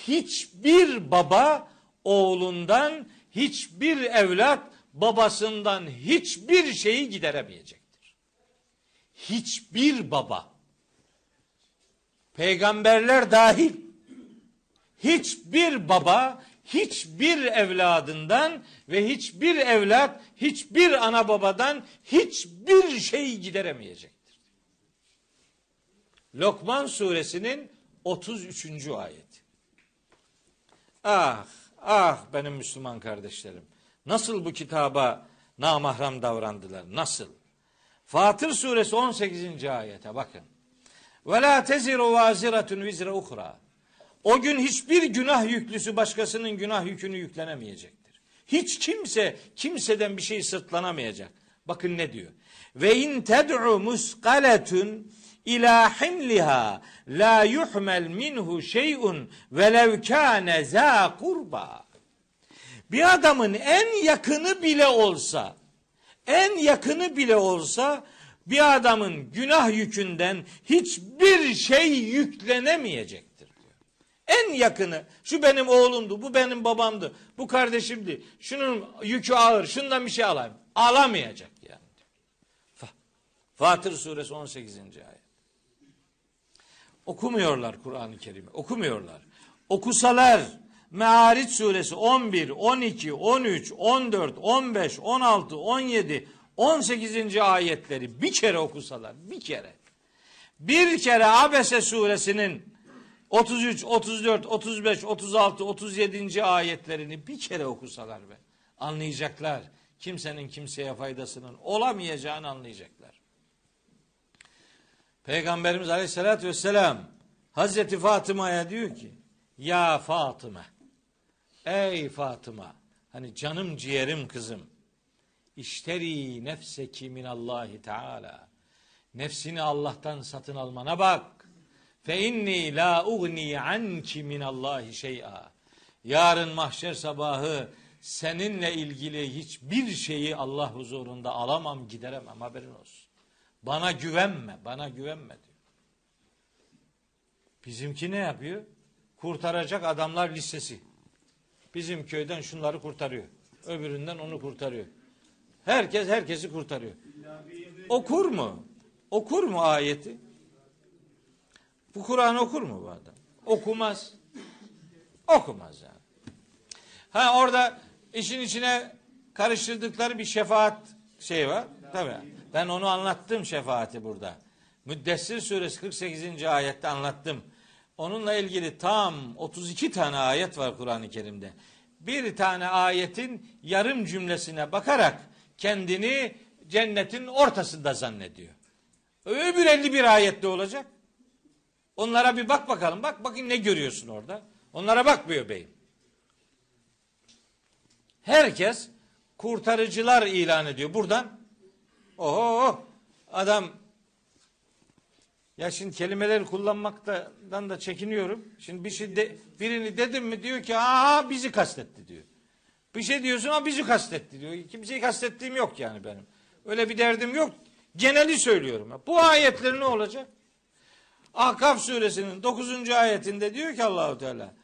Hiçbir baba oğlundan, hiçbir evlat babasından hiçbir şeyi gideremeyecektir. Hiçbir baba, peygamberler dahil, hiçbir baba, hiçbir evladından ve hiçbir evlat, hiçbir ana babadan hiçbir şey gideremeyecektir. Lokman suresinin 33. ayeti. Ah, ah benim Müslüman kardeşlerim. Nasıl bu kitaba namahram davrandılar? Nasıl? Fatır suresi 18. ayete bakın. Ve la teziru vaziratun vizre uhra. O gün hiçbir günah yüklüsü başkasının günah yükünü yüklenemeyecektir. Hiç kimse kimseden bir şey sırtlanamayacak. Bakın ne diyor? Ve in ted'u muskaletun ila himliha la yuhmel minhu şey'un velev kâne zâ kurba. Bir adamın en yakını bile olsa, en yakını bile olsa bir adamın günah yükünden hiçbir şey yüklenemeyecektir diyor. En yakını, şu benim oğlumdu, bu benim babamdı, bu kardeşimdi, şunun yükü ağır, şundan bir şey alayım. Alamayacak yani. Fatır suresi 18. ayet. Okumuyorlar Kur'an-ı Kerim'i, okumuyorlar. Okusalar, Me'ariç suresi 11, 12, 13, 14, 15, 16, 17, 18. ayetleri bir kere okusalar, bir kere. Bir kere Abese suresinin 33, 34, 35, 36, 37. ayetlerini bir kere okusalar be. Anlayacaklar. Kimsenin kimseye faydasının olamayacağını anlayacaklar. Peygamberimiz Aleyhisselatü Vesselam Hazreti Fatıma'ya diyor ki Ya Fatıma Ey Fatıma hani canım ciğerim kızım İşteri nefseki minallahi teala nefsini Allah'tan satın almana bak fe inni la ugni anki minallahi şey'a yarın mahşer sabahı seninle ilgili hiçbir şeyi Allah huzurunda alamam gideremem haberin olsun bana güvenme bana güvenme diyor bizimki ne yapıyor kurtaracak adamlar listesi Bizim köyden şunları kurtarıyor. Öbüründen onu kurtarıyor. Herkes herkesi kurtarıyor. Okur mu? Okur mu ayeti? Bu Kur'an okur mu bu adam? Okumaz. Okumaz yani. Ha orada işin içine karıştırdıkları bir şefaat şey var. Tabii. Ben onu anlattım şefaati burada. Müddessir suresi 48. ayette anlattım. Onunla ilgili tam 32 tane ayet var Kur'an-ı Kerim'de. Bir tane ayetin yarım cümlesine bakarak kendini cennetin ortasında zannediyor. Öbür 51 ayette olacak. Onlara bir bak bakalım. Bak bakayım ne görüyorsun orada. Onlara bakmıyor beyim. Herkes kurtarıcılar ilan ediyor. Buradan oho adam ya şimdi kelimeleri kullanmaktan da çekiniyorum. Şimdi bir şey de, birini dedim mi diyor ki aa bizi kastetti diyor. Bir şey diyorsun ama bizi kastetti diyor. Kimseyi kastettiğim yok yani benim. Öyle bir derdim yok. Geneli söylüyorum. Bu ayetler ne olacak? Ahkaf suresinin 9. ayetinde diyor ki Allahu Teala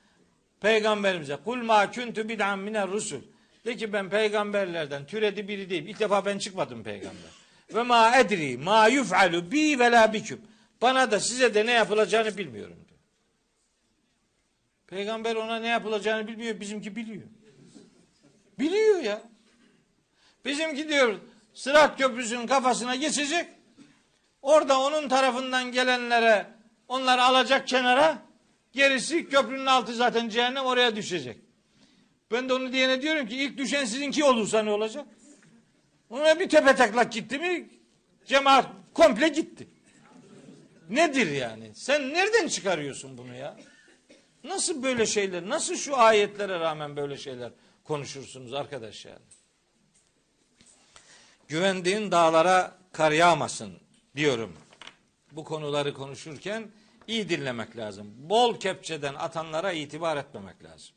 peygamberimize kul ma kuntu bid'an miner rusul de ki ben peygamberlerden türedi biri değil. İlk defa ben çıkmadım peygamber. Ve ma edri ma yuf'alu bi ve la biküm. Bana da size de ne yapılacağını bilmiyorum diyor. Peygamber ona ne yapılacağını bilmiyor, bizimki biliyor. Biliyor ya. Bizimki diyor Sırat köprüsünün kafasına geçecek. Orada onun tarafından gelenlere onlar alacak kenara. Gerisi köprünün altı zaten cehennem oraya düşecek. Ben de onu diyene diyorum ki ilk düşen sizinki olursa ne olacak? Ona bir tepe taklak gitti mi cemaat komple gitti. Nedir yani? Sen nereden çıkarıyorsun bunu ya? Nasıl böyle şeyler, nasıl şu ayetlere rağmen böyle şeyler konuşursunuz arkadaş yani? Güvendiğin dağlara kar yağmasın diyorum. Bu konuları konuşurken iyi dinlemek lazım. Bol kepçeden atanlara itibar etmemek lazım.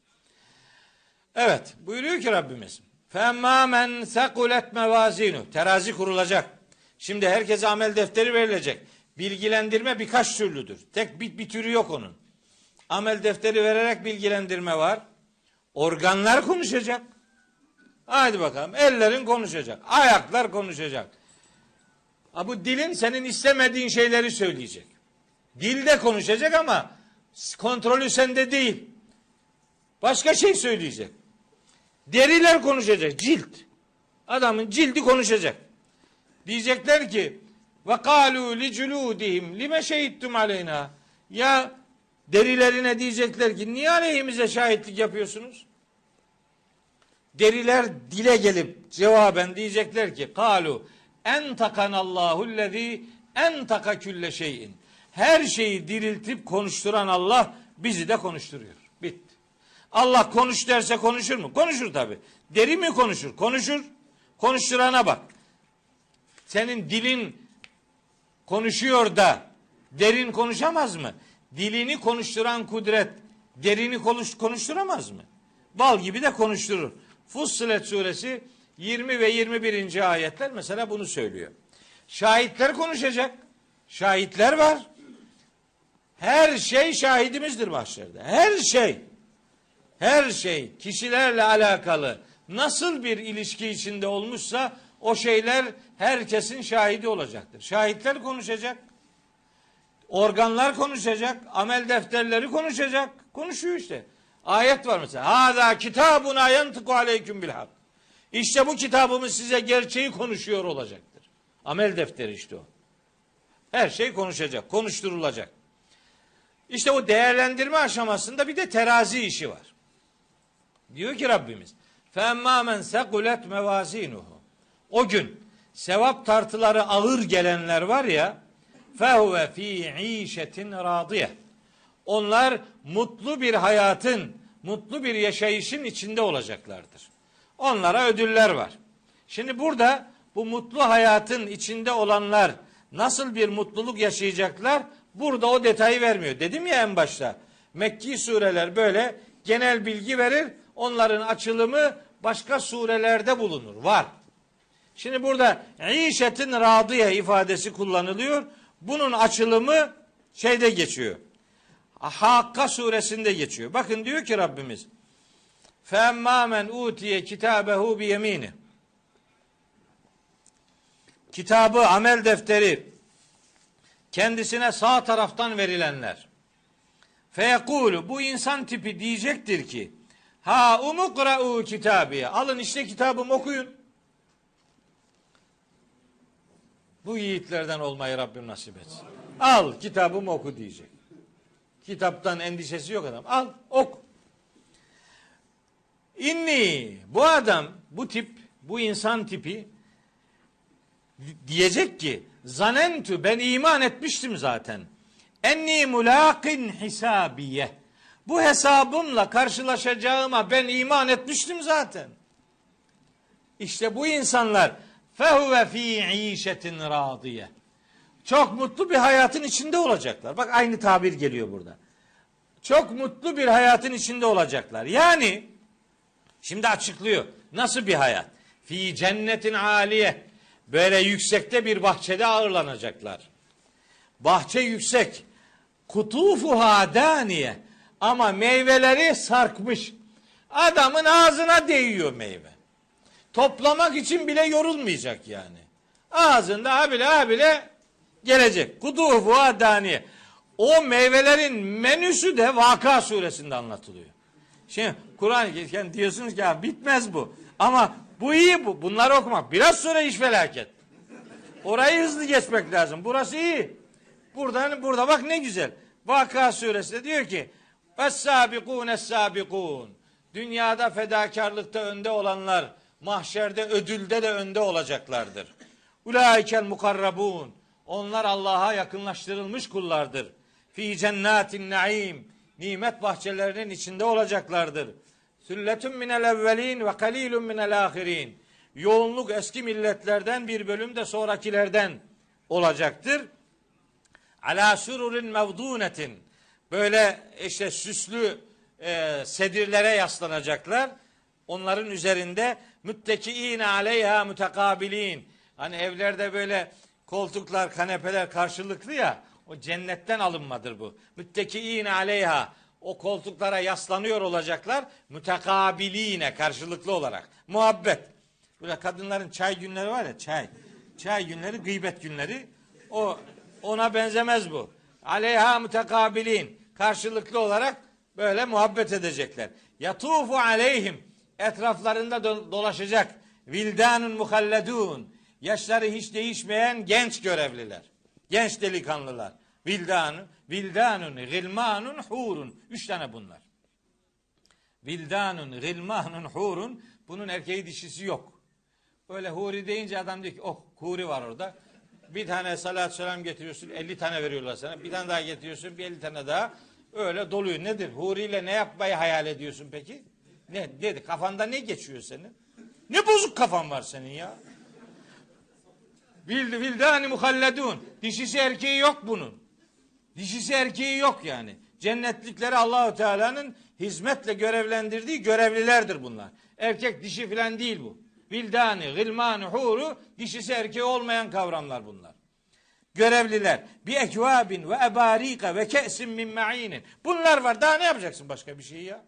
Evet buyuruyor ki Rabbimiz. فَمَّا مَنْ ثَقُلَتْ مَوَازِينُ Terazi kurulacak. Şimdi herkese amel defteri verilecek. Bilgilendirme birkaç türlüdür. Tek bir, bir türü yok onun. Amel defteri vererek bilgilendirme var. Organlar konuşacak. Haydi bakalım. Ellerin konuşacak. Ayaklar konuşacak. Ha, bu dilin senin istemediğin şeyleri söyleyecek. Dilde konuşacak ama kontrolü sende değil. Başka şey söyleyecek. Deriler konuşacak. Cilt. Adamın cildi konuşacak. Diyecekler ki ve kalu li culudihim lime şehittum aleyna. Ya derilerine diyecekler ki niye aleyhimize şahitlik yapıyorsunuz? Deriler dile gelip cevaben diyecekler ki kalu en takanallahu lezi en taka külle şeyin. Her şeyi diriltip konuşturan Allah bizi de konuşturuyor. Bitti. Allah konuş derse konuşur mu? Konuşur tabi. Deri mi konuşur? Konuşur. Konuşturana bak. Senin dilin konuşuyor da derin konuşamaz mı? Dilini konuşturan kudret derini konuş, konuşturamaz mı? Bal gibi de konuşturur. Fussilet suresi 20 ve 21. ayetler mesela bunu söylüyor. Şahitler konuşacak. Şahitler var. Her şey şahidimizdir mahşerde. Her şey. Her şey kişilerle alakalı nasıl bir ilişki içinde olmuşsa o şeyler herkesin şahidi olacaktır. Şahitler konuşacak. Organlar konuşacak. Amel defterleri konuşacak. Konuşuyor işte. Ayet var mesela. Hada kitabun ayentıku aleyküm bil hak. İşte bu kitabımız size gerçeği konuşuyor olacaktır. Amel defteri işte o. Her şey konuşacak, konuşturulacak. İşte o değerlendirme aşamasında bir de terazi işi var. Diyor ki Rabbimiz فَاَمَّا مَنْ سَقُلَتْ مَوَازِينُهُ O gün sevap tartıları ağır gelenler var ya فَهُوَ ف۪ي عِيشَةٍ رَاضِيَةٍ Onlar mutlu bir hayatın, mutlu bir yaşayışın içinde olacaklardır. Onlara ödüller var. Şimdi burada bu mutlu hayatın içinde olanlar nasıl bir mutluluk yaşayacaklar? Burada o detayı vermiyor. Dedim ya en başta. Mekki sureler böyle genel bilgi verir. Onların açılımı başka surelerde bulunur. Var. Şimdi burada işetin radiye ifadesi kullanılıyor. Bunun açılımı şeyde geçiyor. Hakka suresinde geçiyor. Bakın diyor ki Rabbimiz فَاَمَّا مَنْ اُوْتِيَ كِتَابَهُ بِيَم۪ينِ Kitabı, amel defteri kendisine sağ taraftan verilenler. Feyekulu bu insan tipi diyecektir ki ha umukra'u kitabiye alın işte kitabımı okuyun. Bu yiğitlerden olmayı Rabbim nasip etsin. Al kitabımı oku diyecek. Kitaptan endişesi yok adam. Al ok. İnni bu adam bu tip bu insan tipi diyecek ki zanentü ben iman etmiştim zaten. Enni mulakin hisabiye. Bu hesabımla karşılaşacağıma ben iman etmiştim zaten. İşte bu insanlar fehuve fi işetin radiye. Çok mutlu bir hayatın içinde olacaklar. Bak aynı tabir geliyor burada. Çok mutlu bir hayatın içinde olacaklar. Yani şimdi açıklıyor. Nasıl bir hayat? Fi cennetin aliye. Böyle yüksekte bir bahçede ağırlanacaklar. Bahçe yüksek. Kutufuha daniye. Ama meyveleri sarkmış. Adamın ağzına değiyor meyve. Toplamak için bile yorulmayacak yani. Ağzında habile habile gelecek. Kutufuha daniye. O meyvelerin menüsü de Vaka suresinde anlatılıyor. Şimdi Kur'an-ı Kerim diyorsunuz ki bitmez bu. Ama Bu iyi bu. Bunları okumak. Biraz sonra iş felaket. Orayı hızlı geçmek lazım. Burası iyi. Buradan burada bak ne güzel. Vaka suresinde diyor ki Es-sabikun es-sabikun. Dünyada fedakarlıkta önde olanlar mahşerde ödülde de önde olacaklardır. Ulaikel mukarrabun. Onlar Allah'a yakınlaştırılmış kullardır. Fi cennatin naim. Nimet bahçelerinin içinde olacaklardır. Sülletun minel evvelin ve kalilun minel ahirin. Yoğunluk eski milletlerden bir bölüm de sonrakilerden olacaktır. Ala sururin mevdunetin. Böyle işte süslü e, sedirlere yaslanacaklar. Onların üzerinde müttekiine aleyha mütekabilin. Hani evlerde böyle koltuklar, kanepeler karşılıklı ya. O cennetten alınmadır bu. Müttekiine aleyha. O koltuklara yaslanıyor olacaklar. Mütekabiline karşılıklı olarak. Muhabbet. Böyle kadınların çay günleri var ya çay. Çay günleri gıybet günleri. O ona benzemez bu. Aleyha mütekabilin. Karşılıklı olarak böyle muhabbet edecekler. Yatufu aleyhim. Etraflarında do- dolaşacak. Vildanun muhalledun. Yaşları hiç değişmeyen genç görevliler. Genç delikanlılar. Vildanun, vildanun, gilmanun, hurun. Üç tane bunlar. Vildanun, gilmanun, hurun. Bunun erkeği dişisi yok. Böyle huri deyince adam diyor ki oh huri var orada. Bir tane salat selam getiriyorsun 50 tane veriyorlar sana. Bir tane daha getiriyorsun bir 50 tane daha. Öyle doluyor. Nedir? Huriyle ne yapmayı hayal ediyorsun peki? Ne dedi? Kafanda ne geçiyor senin? Ne bozuk kafan var senin ya? Vild, vildani muhalledun. Dişisi erkeği yok bunun. Dişisi erkeği yok yani. Cennetlikleri Allahu Teala'nın hizmetle görevlendirdiği görevlilerdir bunlar. Erkek dişi filan değil bu. Vildani, gılmanu, huru dişisi erkeği olmayan kavramlar bunlar. Görevliler. Bi ekvabin ve ebarika ve ke'sin min ma'inin. Bunlar var. Daha ne yapacaksın başka bir şey ya?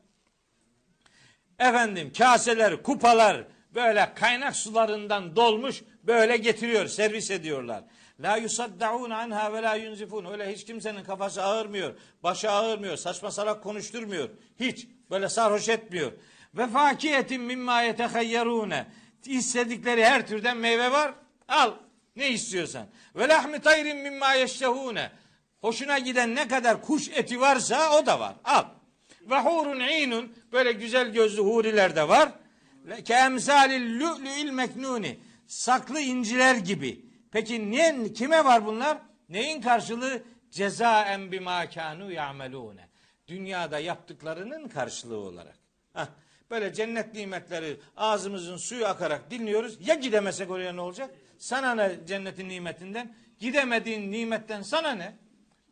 Efendim kaseler, kupalar böyle kaynak sularından dolmuş böyle getiriyor, servis ediyorlar. La yusaddaun anha ve la yunzifun. Öyle hiç kimsenin kafası ağırmıyor, başı ağırmıyor, saçma salak konuşturmuyor. Hiç böyle sarhoş etmiyor. Ve fakiyetin mimma yetehayyerune. İstedikleri her türden meyve var. Al ne istiyorsan. Ve lahmi tayrin mimma yeştehune. Hoşuna giden ne kadar kuş eti varsa o da var. Al. Ve hurun inun böyle güzel gözlü huriler de var. Ke emsalil lü'lü'il meknuni. Saklı inciler gibi. Peki niye, kime var bunlar? Neyin karşılığı? Cezaen bima kanu ya'melune. Dünyada yaptıklarının karşılığı olarak. Hah, böyle cennet nimetleri ağzımızın suyu akarak dinliyoruz. Ya gidemesek oraya ne olacak? Sana ne cennetin nimetinden? Gidemediğin nimetten sana ne?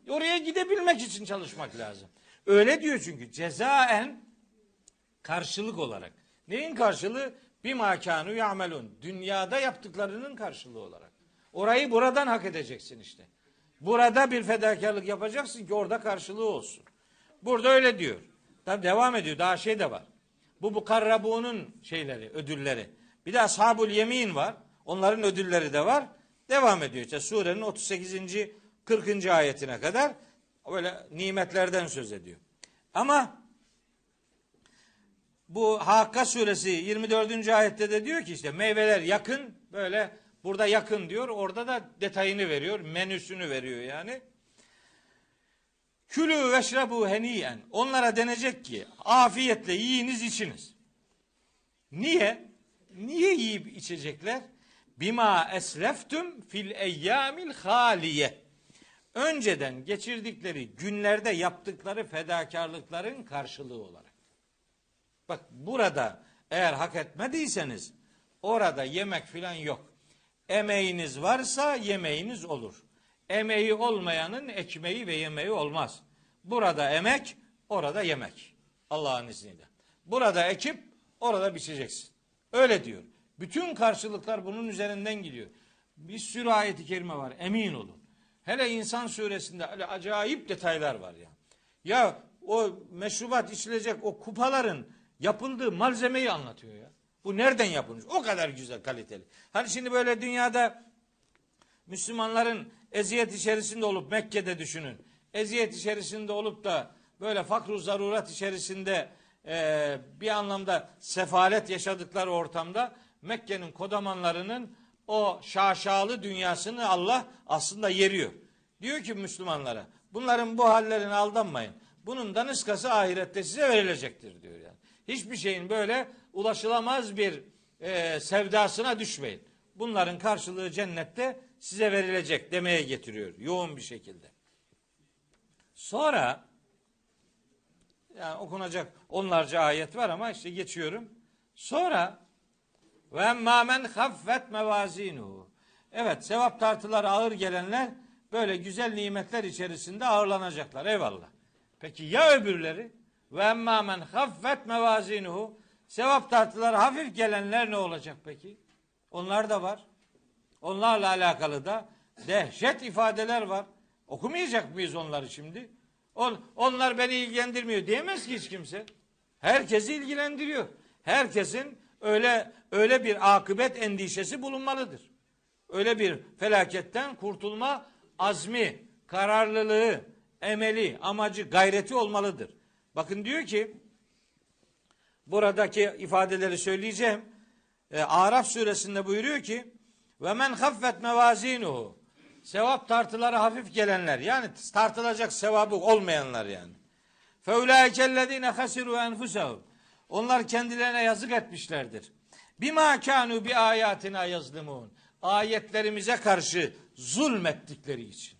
Oraya gidebilmek için çalışmak lazım. Öyle diyor çünkü cezaen karşılık olarak. Neyin karşılığı? Bir makanu yamelun. Dünyada yaptıklarının karşılığı olarak. Orayı buradan hak edeceksin işte. Burada bir fedakarlık yapacaksın ki orada karşılığı olsun. Burada öyle diyor. Tabi devam ediyor. Daha şey de var. Bu bu karrabunun şeyleri, ödülleri. Bir de ashabul yemin var. Onların ödülleri de var. Devam ediyor. İşte surenin 38. 40. ayetine kadar böyle nimetlerden söz ediyor. Ama bu Hakka suresi 24. ayette de diyor ki işte meyveler yakın böyle burada yakın diyor orada da detayını veriyor menüsünü veriyor yani. Külü veşrebu heniyen onlara denecek ki afiyetle yiyiniz içiniz. Niye? Niye yiyip içecekler? Bima esleftüm fil eyyamil haliye. Önceden geçirdikleri günlerde yaptıkları fedakarlıkların karşılığı olarak. Bak burada eğer hak etmediyseniz orada yemek filan yok. Emeğiniz varsa yemeğiniz olur. Emeği olmayanın ekmeği ve yemeği olmaz. Burada emek, orada yemek. Allah'ın izniyle. Burada ekip, orada biçeceksin. Öyle diyor. Bütün karşılıklar bunun üzerinden gidiyor. Bir sürü ayeti kerime var. Emin olun. Hele insan suresinde öyle acayip detaylar var ya. Ya o meşrubat içilecek o kupaların yapıldığı malzemeyi anlatıyor ya. Bu nereden yapılmış? O kadar güzel, kaliteli. Hani şimdi böyle dünyada Müslümanların eziyet içerisinde olup Mekke'de düşünün. Eziyet içerisinde olup da böyle fakru zarurat içerisinde e, bir anlamda sefalet yaşadıkları ortamda Mekke'nin kodamanlarının o şaşalı dünyasını Allah aslında yeriyor. Diyor ki Müslümanlara bunların bu hallerine aldanmayın. Bunun daniskası ahirette size verilecektir diyor yani. Hiçbir şeyin böyle ulaşılamaz bir e, sevdasına düşmeyin. Bunların karşılığı cennette size verilecek demeye getiriyor yoğun bir şekilde. Sonra yani okunacak onlarca ayet var ama işte geçiyorum. Sonra ve emmâ men haffet mevazinuhu. Evet sevap tartıları ağır gelenler böyle güzel nimetler içerisinde ağırlanacaklar. Eyvallah. Peki ya öbürleri? Ve emmâ men haffet mevazinuhu. Sevap tartıları hafif gelenler ne olacak peki? Onlar da var. Onlarla alakalı da dehşet ifadeler var. Okumayacak mıyız onları şimdi? On, onlar beni ilgilendirmiyor diyemez ki hiç kimse. Herkesi ilgilendiriyor. Herkesin öyle öyle bir akıbet endişesi bulunmalıdır. Öyle bir felaketten kurtulma azmi, kararlılığı, emeli, amacı, gayreti olmalıdır. Bakın diyor ki buradaki ifadeleri söyleyeceğim. E, Araf suresinde buyuruyor ki ve men haffet mevazinuhu sevap tartıları hafif gelenler yani tartılacak sevabı olmayanlar yani. Feulaikellezine hasiru enfusahum onlar kendilerine yazık etmişlerdir. Bima kanu bi ayatina yazlimun. Ayetlerimize karşı zulmettikleri için.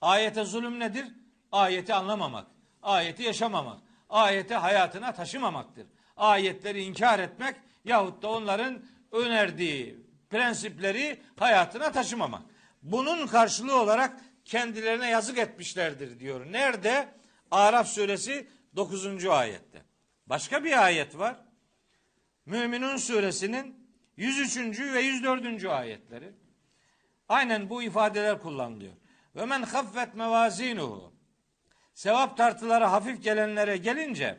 Ayete zulüm nedir? Ayeti anlamamak, ayeti yaşamamak, ayeti hayatına taşımamaktır. Ayetleri inkar etmek yahut da onların önerdiği prensipleri hayatına taşımamak. Bunun karşılığı olarak kendilerine yazık etmişlerdir diyor. Nerede? Araf suresi 9. ayette. Başka bir ayet var. Müminun suresinin 103. ve 104. ayetleri. Aynen bu ifadeler kullanılıyor. Ve men haffet mevazinuhu. Sevap tartıları hafif gelenlere gelince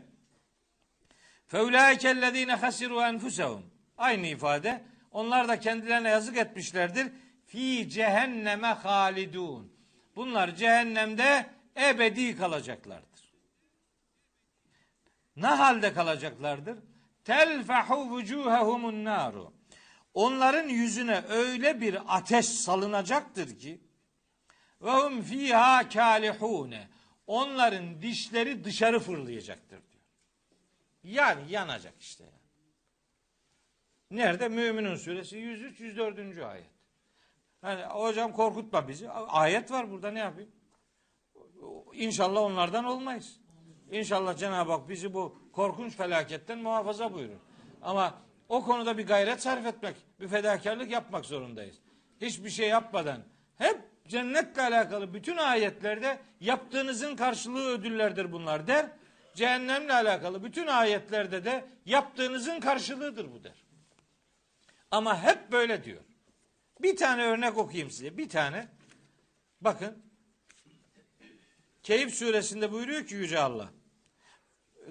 feulaikellezine hasiru enfusehum. Aynı ifade. Onlar da kendilerine yazık etmişlerdir. Fi cehenneme halidun. Bunlar cehennemde ebedi kalacaklardır. Ne halde kalacaklardır? Telfahu vucuhehumun naru. Onların yüzüne öyle bir ateş salınacaktır ki ve hum fiha kalihune. Onların dişleri dışarı fırlayacaktır diyor. Yani yanacak işte. Yani. Nerede? Müminun suresi 103 104. ayet. Hani hocam korkutma bizi. Ayet var burada ne yapayım? İnşallah onlardan olmayız. İnşallah Cenab-ı Hak bizi bu korkunç felaketten muhafaza buyurur. Ama o konuda bir gayret sarf etmek, bir fedakarlık yapmak zorundayız. Hiçbir şey yapmadan hep cennetle alakalı bütün ayetlerde yaptığınızın karşılığı ödüllerdir bunlar der. Cehennemle alakalı bütün ayetlerde de yaptığınızın karşılığıdır bu der. Ama hep böyle diyor. Bir tane örnek okuyayım size. Bir tane. Bakın. Keyif suresinde buyuruyor ki Yüce Allah.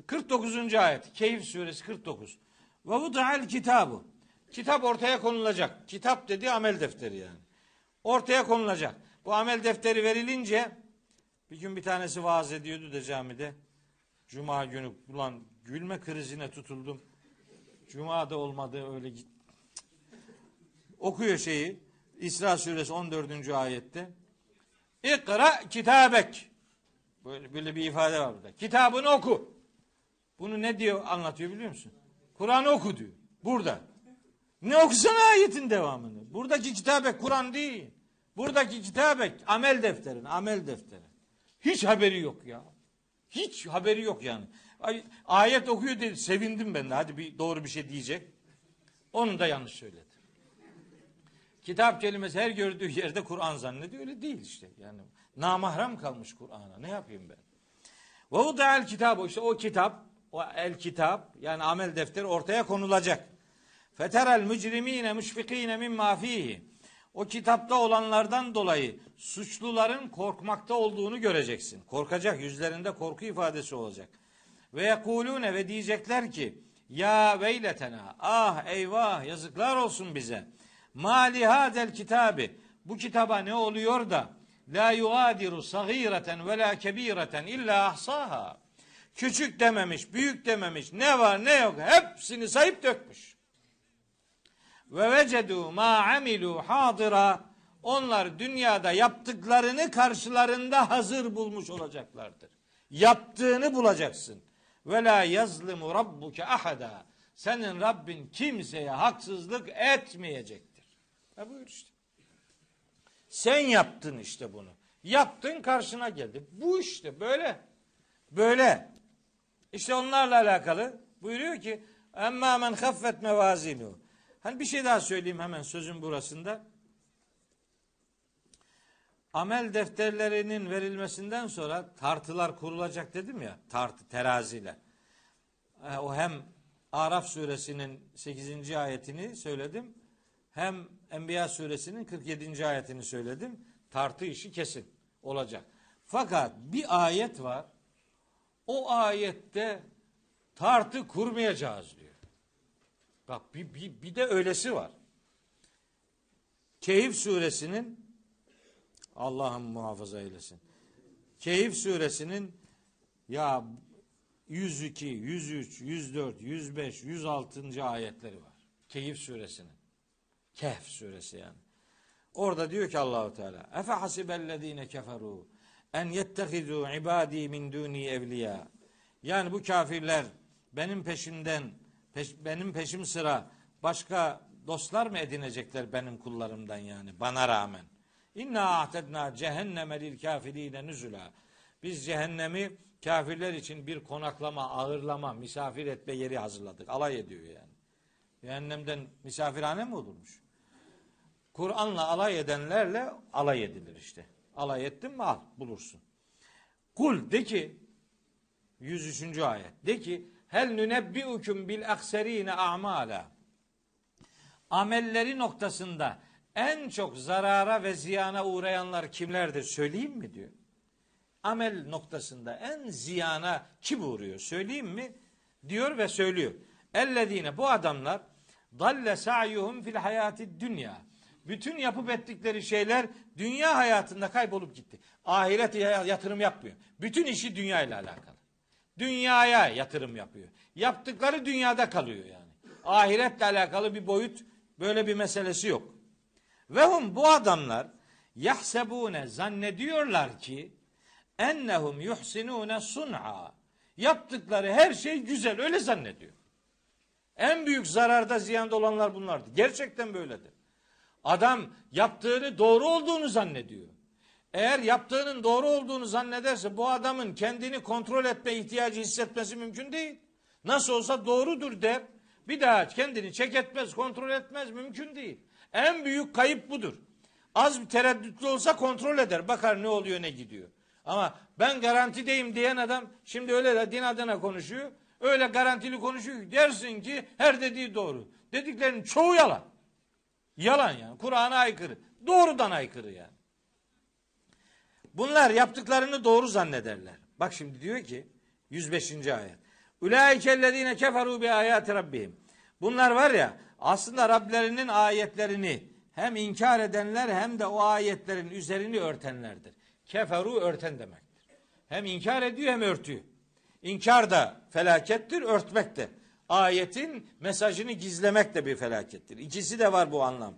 49. ayet. Keyif suresi 49. Ve vuda'al kitabı. Kitap ortaya konulacak. Kitap dedi amel defteri yani. Ortaya konulacak. Bu amel defteri verilince bir gün bir tanesi vaaz ediyordu da camide. Cuma günü ulan gülme krizine tutuldum. Cuma da olmadı öyle git. Okuyor şeyi. İsra suresi 14. ayette. İkra kitabek. Böyle, böyle bir ifade var burada. Kitabını oku. Bunu ne diyor anlatıyor biliyor musun? Kur'an'ı oku diyor. Burada. Ne okusana ayetin devamını. Buradaki kitabek Kur'an değil. Buradaki kitabek amel defterin, amel defteri. Hiç haberi yok ya. Hiç haberi yok yani. Ay, ayet okuyor dedi. Sevindim ben de. Hadi bir doğru bir şey diyecek. Onu da yanlış söyledi. Kitap kelimesi her gördüğü yerde Kur'an zannediyor. Öyle değil işte. Yani namahram kalmış Kur'an'a. Ne yapayım ben? Ve el kitabı işte o kitap, o el kitap yani amel defteri ortaya konulacak. Feterel mücrimine müşfikine mimma fihi. O kitapta olanlardan dolayı suçluların korkmakta olduğunu göreceksin. Korkacak yüzlerinde korku ifadesi olacak. Ve yekulune ve diyecekler ki ya veyletena ah eyvah yazıklar olsun bize. Mali hadel kitabi bu kitaba ne oluyor da la yugadiru sagireten ve la kebireten illa ahsaha. Küçük dememiş, büyük dememiş, ne var ne yok hepsini sayıp dökmüş. Ve vecedu ma amilu hadira onlar dünyada yaptıklarını karşılarında hazır bulmuş olacaklardır. Yaptığını bulacaksın. Ve la yazlimu rabbuke ahada. Senin Rabbin kimseye haksızlık etmeyecektir. Ha buyur işte. Sen yaptın işte bunu. Yaptın karşına geldi. Bu işte böyle. Böyle. İşte onlarla alakalı buyuruyor ki emma men haffet mevazinu. Hani bir şey daha söyleyeyim hemen sözün burasında. Amel defterlerinin verilmesinden sonra tartılar kurulacak dedim ya. Tartı, teraziler. E, O hem Araf suresinin 8. ayetini söyledim. Hem Enbiya suresinin 47. ayetini söyledim. Tartı işi kesin olacak. Fakat bir ayet var. O ayette tartı kurmayacağız diyor. Bak bir, bir, bir de öylesi var. Keyif suresinin Allah'ım muhafaza eylesin. Keyif suresinin ya 102, 103, 104, 105, 106. ayetleri var. Keyif suresinin. Kehf suresi yani. Orada diyor ki Allahu Teala: "Efe hasibellezine keferu en yettehizu ibadi min duni evliya." Yani bu kafirler benim peşimden peş- benim peşim sıra başka dostlar mı edinecekler benim kullarımdan yani bana rağmen? İnna ahtedna cehenneme lil kafirine nüzula. Biz cehennemi kafirler için bir konaklama, ağırlama, misafir etme yeri hazırladık. Alay ediyor yani. Cehennemden misafirhane mi olurmuş? Kur'an'la alay edenlerle alay edilir işte. Alay ettin mi al bulursun. Kul de ki 103. ayet de ki hel nünebbiukum bil akserine a'mala amelleri noktasında en çok zarara ve ziyana uğrayanlar kimlerdir söyleyeyim mi diyor. Amel noktasında en ziyana kim uğruyor söyleyeyim mi? Diyor ve söylüyor. Ellezine bu adamlar dalle sa'yuhum fil hayati dünya. Bütün yapıp ettikleri şeyler dünya hayatında kaybolup gitti. Ahirete yatırım yapmıyor. Bütün işi dünya ile alakalı. Dünyaya yatırım yapıyor. Yaptıkları dünyada kalıyor yani. Ahiretle alakalı bir boyut böyle bir meselesi yok. Ve hum bu adamlar yahsebune zannediyorlar ki ennehum yuhsinune sun'a. Yaptıkları her şey güzel öyle zannediyor. En büyük zararda ziyanda olanlar bunlardı. Gerçekten böyledir. Adam yaptığını doğru olduğunu zannediyor. Eğer yaptığının doğru olduğunu zannederse bu adamın kendini kontrol etme ihtiyacı hissetmesi mümkün değil. Nasıl olsa doğrudur der. Bir daha kendini çek etmez, kontrol etmez mümkün değil. En büyük kayıp budur. Az bir tereddütlü olsa kontrol eder. Bakar ne oluyor ne gidiyor. Ama ben garantideyim diyen adam şimdi öyle de din adına konuşuyor. Öyle garantili konuşuyor dersin ki her dediği doğru. Dediklerinin çoğu yalan. Yalan yani. Kur'an'a aykırı. Doğrudan aykırı yani. Bunlar yaptıklarını doğru zannederler. Bak şimdi diyor ki 105. ayet. Ulaikellezine keferu bi ayati rabbihim. Bunlar var ya aslında Rablerinin ayetlerini hem inkar edenler hem de o ayetlerin üzerini örtenlerdir. Keferu örten demektir. Hem inkar ediyor hem örtüyor. İnkar da felakettir, örtmek de. Ayetin mesajını gizlemek de bir felakettir. İkisi de var bu anlam.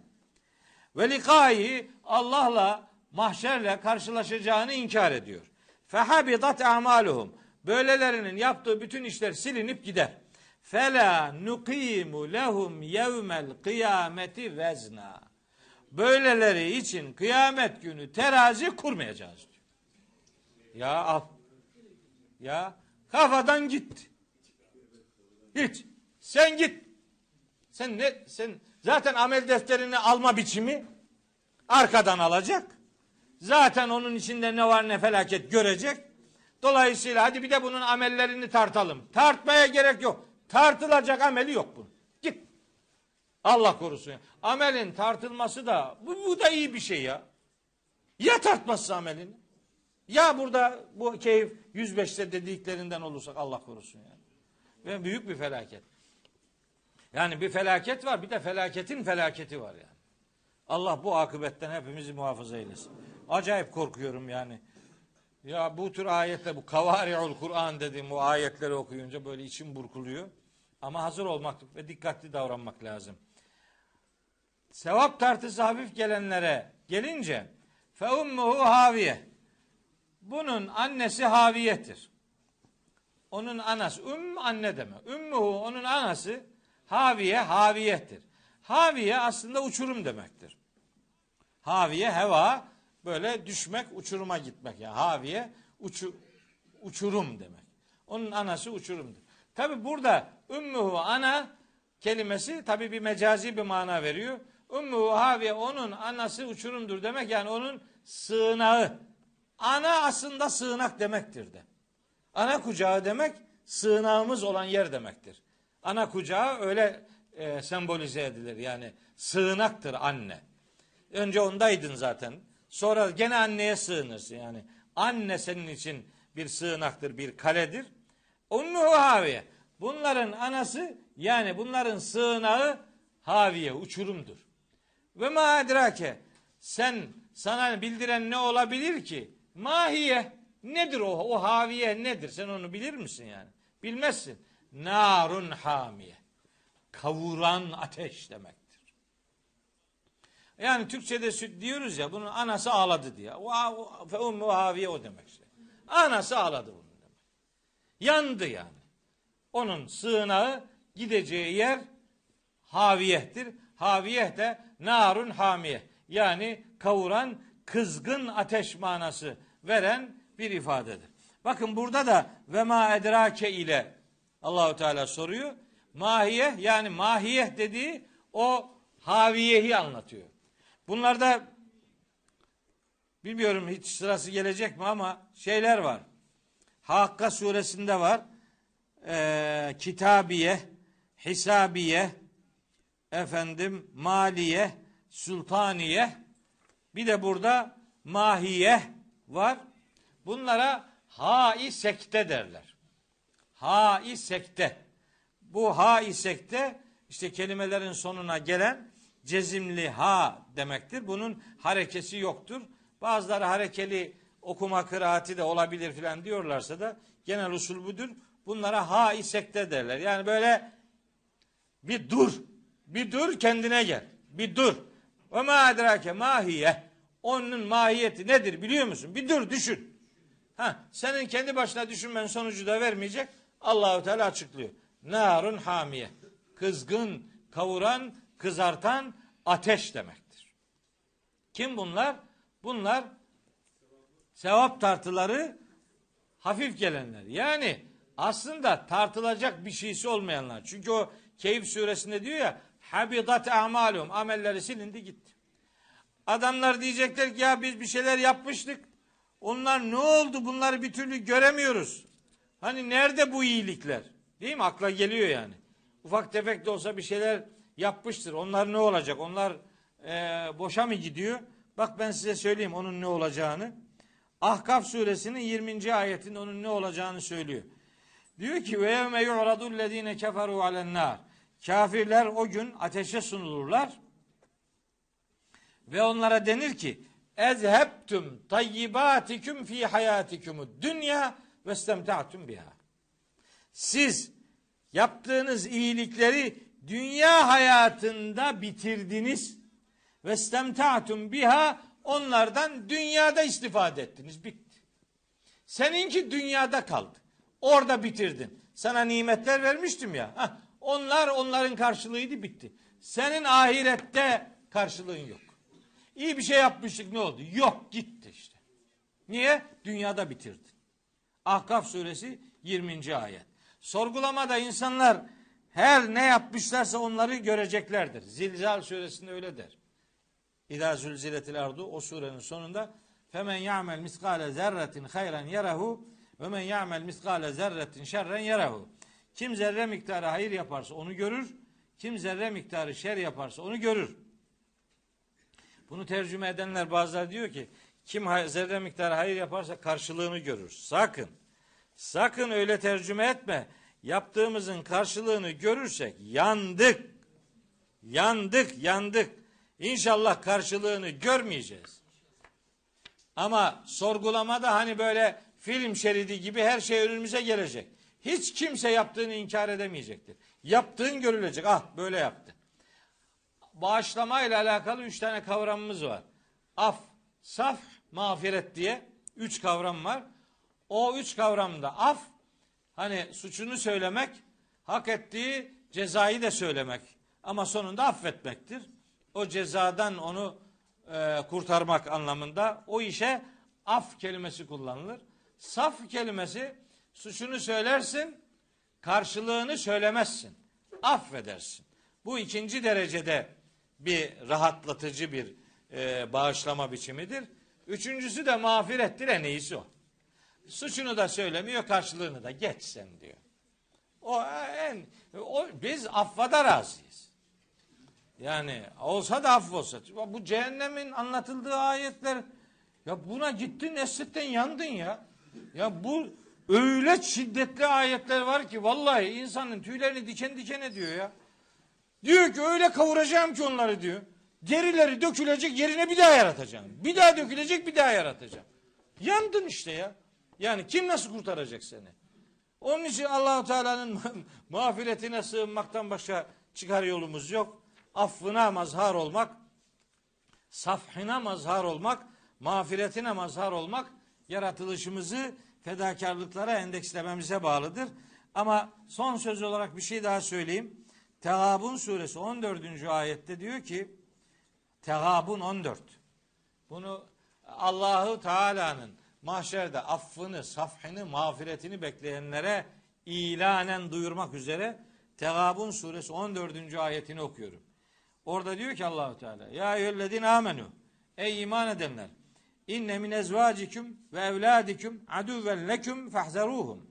Ve likai Allah'la mahşerle karşılaşacağını inkar ediyor. Fehabidat amaluhum. Böylelerinin yaptığı bütün işler silinip gider. Fela nuqimu lehum yevmel kıyameti vezna. Böyleleri için kıyamet günü terazi kurmayacağız diyor. Ya al. Ya kafadan git. Hiç. Sen git. Sen ne sen zaten amel defterini alma biçimi arkadan alacak. Zaten onun içinde ne var ne felaket görecek. Dolayısıyla hadi bir de bunun amellerini tartalım. Tartmaya gerek yok. Tartılacak ameli yok bunun. Git. Allah korusun. Amelin tartılması da bu, bu da iyi bir şey ya. Ya tartmazsa amelini? Ya burada bu keyif 105'te dediklerinden olursak Allah korusun yani. Ve büyük bir felaket. Yani bir felaket var bir de felaketin felaketi var yani. Allah bu akıbetten hepimizi muhafaza eylesin. Acayip korkuyorum yani. Ya bu tür ayetler bu kavari'ul Kur'an dediğim bu ayetleri okuyunca böyle içim burkuluyor. Ama hazır olmak ve dikkatli davranmak lazım. sevap tartısı hafif gelenlere gelince fe ummuhu haviye. Bunun annesi haviyetir. Onun anası ümm anne demek. Ümmühu onun anası haviye haviyettir. Haviye aslında uçurum demektir. Haviye heva böyle düşmek uçuruma gitmek yani haviye uçu, uçurum demek. Onun anası uçurumdur. Tabi burada ümmühu ana kelimesi tabi bir mecazi bir mana veriyor. Ümmühu haviye onun anası uçurumdur demek yani onun sığınağı. Ana aslında sığınak demektir de. Ana kucağı demek sığınağımız olan yer demektir. Ana kucağı öyle e, sembolize edilir yani sığınaktır anne. Önce ondaydın zaten. Sonra gene anneye sığınırsın yani. Anne senin için bir sığınaktır, bir kaledir. Ummuhu haviye. Bunların anası yani bunların sığınağı haviye, uçurumdur. Ve ma edrake. Sen sana bildiren ne olabilir ki? Mahiye. Nedir o? O haviye nedir? Sen onu bilir misin yani? Bilmezsin. Narun hamiye. Kavuran ateş demektir. Yani Türkçe'de süt diyoruz ya bunun anası ağladı diye. Fe ummu haviye o demek işte. Anası ağladı bunun demek. Yandı yani. Onun sığınağı gideceği yer haviyehtir. Haviyeh de narun hamiye. Yani kavuran kızgın ateş manası veren bir ifadedir. Bakın burada da ve ma edrake ile Allahu Teala soruyor. Mahiye yani mahiyeh dediği o haviyehi anlatıyor. Bunlarda bilmiyorum hiç sırası gelecek mi ama şeyler var. Hakka suresinde var. Ee, kitabiye, hisabiye, efendim maliye, sultaniye, bir de burada mahiye var. Bunlara hai sekte derler. Hai sekte. Bu hai sekte işte kelimelerin sonuna gelen cezimli ha demektir. Bunun harekesi yoktur. Bazıları harekeli okuma kıraati de olabilir filan diyorlarsa da genel usul budur. Bunlara ha sekte derler. Yani böyle bir dur. Bir dur kendine gel. Bir dur. Ve ma edrake mahiye. Onun mahiyeti nedir biliyor musun? Bir dur düşün. Ha, senin kendi başına düşünmen sonucu da vermeyecek. Allahu Teala açıklıyor. Narun hamiye. Kızgın, kavuran, kızartan ateş demektir. Kim bunlar? Bunlar sevap tartıları hafif gelenler. Yani aslında tartılacak bir şeysi olmayanlar. Çünkü o Keyif suresinde diyor ya habidat amalum amelleri silindi gitti. Adamlar diyecekler ki ya biz bir şeyler yapmıştık. Onlar ne oldu bunları bir türlü göremiyoruz. Hani nerede bu iyilikler? Değil mi? Akla geliyor yani. Ufak tefek de olsa bir şeyler yapmıştır. Onlar ne olacak? Onlar e, boşa mı gidiyor? Bak ben size söyleyeyim onun ne olacağını. Ahkaf suresinin 20. ayetinde onun ne olacağını söylüyor. Diyor ki ve yevme yu'radul lezine keferu alen nar. Kafirler o gün ateşe sunulurlar. Ve onlara denir ki ezhebtum tayyibatikum fi hayatikum dünya ve istemta'tum biha. Siz yaptığınız iyilikleri dünya hayatında bitirdiniz ve istemta'tum biha onlardan dünyada istifade ettiniz. Bitti. Seninki dünyada kaldı. Orada bitirdin. Sana nimetler vermiştim ya. Heh, onlar onların karşılığıydı bitti. Senin ahirette karşılığın yok. İyi bir şey yapmıştık ne oldu? Yok gitti işte. Niye? Dünyada bitirdin. Ahkaf suresi 20. ayet. Sorgulamada insanlar her ne yapmışlarsa onları göreceklerdir. Zilzal suresinde öyle der. İdâ zülziletil ardu o surenin sonunda femen ya'mel miskale zerretin hayran yarahu ve men ya'mel miskale zerretin şerren yarahu. Kim zerre miktarı hayır yaparsa onu görür. Kim zerre miktarı şer yaparsa onu görür. Bunu tercüme edenler bazıları diyor ki kim zerre miktarı hayır yaparsa karşılığını görür. Sakın. Sakın öyle tercüme etme. Yaptığımızın karşılığını görürsek yandık. Yandık, yandık. İnşallah karşılığını görmeyeceğiz. Ama sorgulamada hani böyle film şeridi gibi her şey önümüze gelecek. Hiç kimse yaptığını inkar edemeyecektir. Yaptığın görülecek. Ah böyle yaptı. bağışlama ile alakalı üç tane kavramımız var. Af, saf, mağfiret diye üç kavram var. O üç kavramda af, hani suçunu söylemek, hak ettiği cezayı da söylemek ama sonunda affetmektir. O cezadan onu e, kurtarmak anlamında o işe af kelimesi kullanılır. Saf kelimesi suçunu söylersin, karşılığını söylemezsin. Affedersin. Bu ikinci derecede bir rahatlatıcı bir e, bağışlama biçimidir. Üçüncüsü de mağfirettir en iyisi o. Suçunu da söylemiyor, karşılığını da geç sen diyor. O en o biz affa da razıyız. Yani olsa da affolsa. Bu cehennemin anlatıldığı ayetler ya buna gittin esritten yandın ya. Ya bu öyle şiddetli ayetler var ki vallahi insanın tüylerini diken diken ediyor ya. Diyor ki öyle kavuracağım ki onları diyor. Derileri dökülecek yerine bir daha yaratacağım. Bir daha dökülecek bir daha yaratacağım. Yandın işte ya. Yani kim nasıl kurtaracak seni? Onun için Allahu Teala'nın mağfiretine sığınmaktan başka çıkar yolumuz yok. Affına mazhar olmak, safhına mazhar olmak, mağfiretine mazhar olmak yaratılışımızı fedakarlıklara endekslememize bağlıdır. Ama son söz olarak bir şey daha söyleyeyim. Tegabun suresi 14. ayette diyor ki Tegabun 14. Bunu Allahu Teala'nın mahşerde affını, safhını, mağfiretini bekleyenlere ilanen duyurmak üzere Tegabun suresi 14. ayetini okuyorum. Orada diyor ki Allahu Teala ya eyyühellezine amenu ey iman edenler inne min ezvacikum ve evladikum aduven leküm fahzeruhum